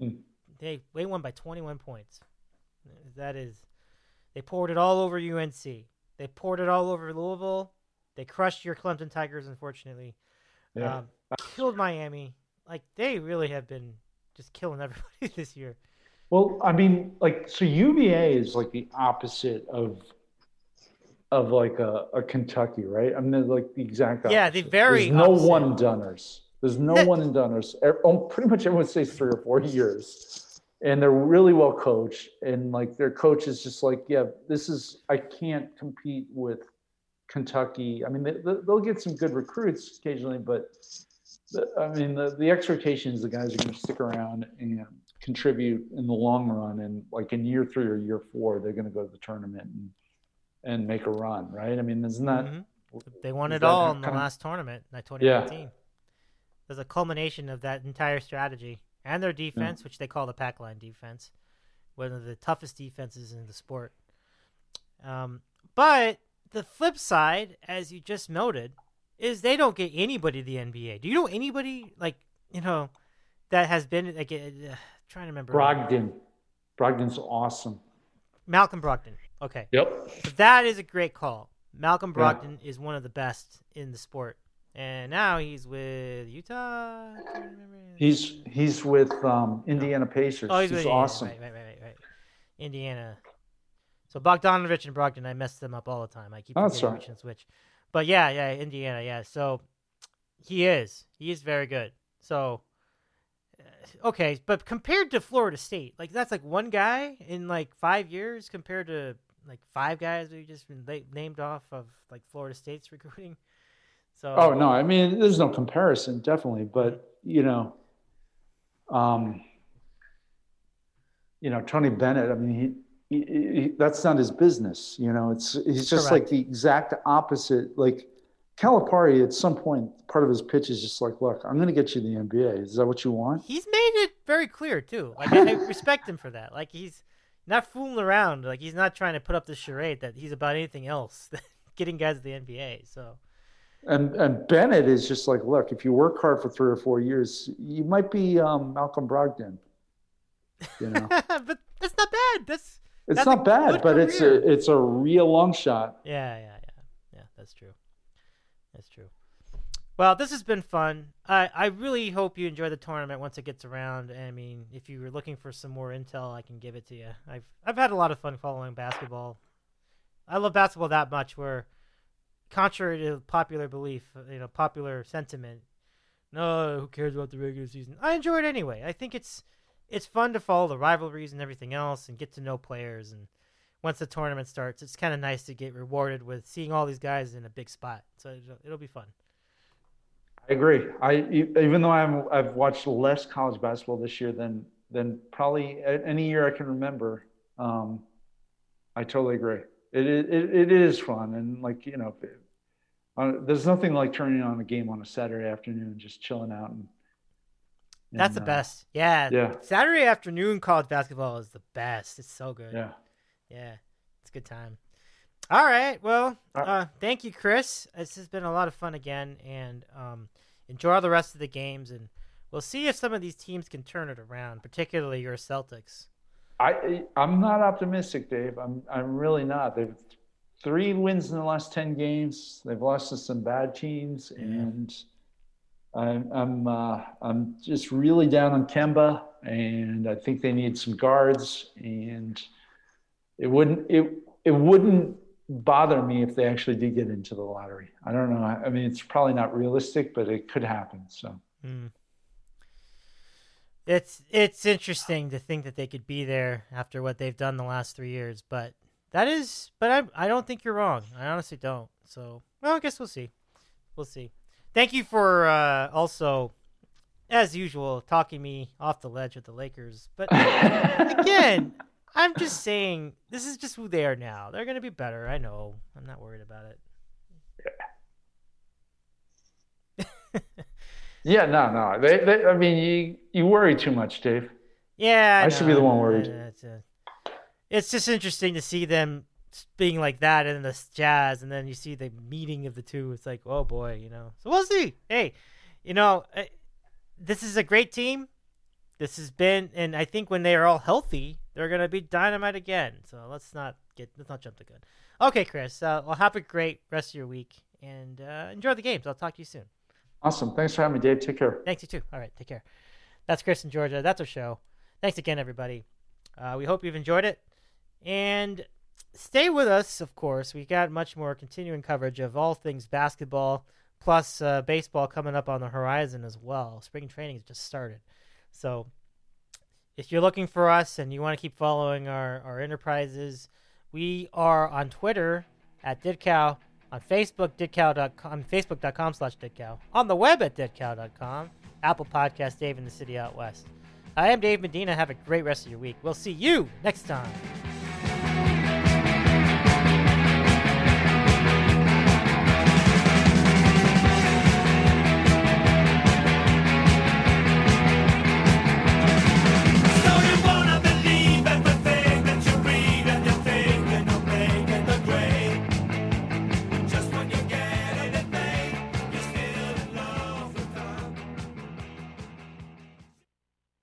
Hmm. They they won by twenty one points. That is, they poured it all over UNC. They poured it all over Louisville. They crushed your Clemson Tigers, unfortunately. Yeah. Um, killed Miami. Like they really have been just killing [LAUGHS] everybody this year. Well, I mean, like, so UVA is like the opposite of of like a, a Kentucky, right? I mean, like the exact opposite. Yeah, the very There's no opposite. one dunners. There's no one in dunners. Oh, Pretty much everyone stays three or four years, and they're really well coached. And like their coach is just like, yeah, this is I can't compete with Kentucky. I mean, they, they'll get some good recruits occasionally, but the, I mean, the, the expectation is the guys are going to stick around and contribute in the long run. And like in year three or year four, they're going to go to the tournament and, and make a run, right? I mean, isn't that Mhm. They won it all in the kinda- last tournament, in 2019. There's a culmination of that entire strategy and their defense, which they call the pack line defense, one of the toughest defenses in the sport. Um, but the flip side, as you just noted, is they don't get anybody to the NBA. Do you know anybody like you know that has been like uh, trying to remember Brogdon? Brogdon's awesome. Malcolm Brogdon? Okay, Yep. So that is a great call. Malcolm Yeah. Is one of the best in the sport, and now he's with Utah. I can't remember. He's he's with um, Indiana Pacers. oh, he's, he's Indiana. awesome. Right, right, right, right, right. Indiana. So Bogdanovich and Brogdon, I mess them up all the time. I keep forgetting all right. which and switch. But yeah, yeah, Indiana, yeah. So he is, he is very good. So okay, but compared to Florida State, like that's like one guy in like five years compared to like five guys we just been named off of like Florida State's [LAUGHS] recruiting. So Oh no, I mean there's no comparison, definitely, but you know, um, you know Tony Bennett. I mean, he, he, he that's not his business. You know, it's he's just like the exact opposite. Like Calipari, at some point, part of his pitch is just like, "Look, I'm going to get you the NBA. Is that what you want?" he's made it very clear too. Like I, I respect him for that. Like he's not fooling around. Like he's not trying to put up the charade that he's about anything else [LAUGHS] than getting guys to the NBA. So And and Bennett is just like, look, if you work hard for three or four years, you might be um, Malcolm Brogdon. You know, [LAUGHS] but that's not bad. That's it's That's not bad, but it's a it's a real long shot. Yeah, yeah, yeah, yeah. That's true. That's true. Well, this has been fun. I I really hope you enjoy the tournament once it gets around. I mean, if you were looking for some more intel, I can give it to you. I've I've had a lot of fun following basketball. I love basketball that much. Where, contrary to popular belief, uh, you know, popular sentiment, no, who cares about the regular season? I enjoy it anyway. I think it's it's fun to follow the rivalries and everything else, and get to know players and once the tournament starts, it's kind of nice to get rewarded with seeing all these guys in a big spot. So it'll, it'll be fun. I agree. I even though I'm I've watched less college basketball this year than than probably any year I can remember. Um, I totally agree. It is it, it is fun and like you know, it- uh, there's nothing like turning on a game on a Saturday afternoon and just chilling out and. That's the uh, best. Yeah. yeah. Saturday afternoon college basketball is the best. It's so good. Yeah. Yeah. It's a good time. All right. Well, Uh, uh, thank you, Chris. This has been a lot of fun again, and um, enjoy all the rest of the games, and we'll see if some of these teams can turn it around, particularly your Celtics. I I'm not optimistic, Dave. I'm I'm really not. They've three wins in the last ten games. They've lost to some bad teams, and I'm I'm uh, I'm just really down on Kemba, and I think they need some guards. And it wouldn't it it wouldn't bother me if they actually did get into the lottery. I don't know. I, mean, it's probably not realistic, but it could happen. So Hmm. It's it's interesting to think that they could be there after what they've done the last three years, but that is, but I I don't think you're wrong. I honestly don't. So well, I guess we'll see. We'll see. Thank you for uh, also, as usual, talking me off the ledge with the Lakers. But [LAUGHS] again, I'm just saying this is just who they are now. They're gonna be better. I know. I'm not worried about it. [LAUGHS] yeah, no, no. They, they I mean, you you worry too much, Dave. Yeah, I should be the one worried. It's, uh, it's just interesting to see them being like that in the Jazz, and then you see the meeting of the two. It's like, oh boy, you know. So we'll see. Hey, you know, uh, this is a great team. This has been, and I think when they are all healthy, they're gonna be dynamite again. So let's not get let's not jump the gun. Okay, Chris. Uh, well, have a great rest of your week and uh, enjoy the games. I'll talk to you soon. Awesome. Thanks for having me, Dave. Take care. Thanks, you too. All right, take care. That's Chris in Georgia. That's our show. Thanks again, everybody. Uh, we hope you've enjoyed it. And stay with us, of course. We got much more continuing coverage of all things basketball, plus uh, baseball coming up on the horizon as well. Spring training has just started. So if you're looking for us and you want to keep following our, our enterprises, we are on Twitter at DidCow, on Facebook, didcow.com, facebook.com slash didcow, on the web at didcow.com, Apple Podcast, Dave in the City Out West. I am Dave Medina. Have a great rest of your week. We'll see you next time.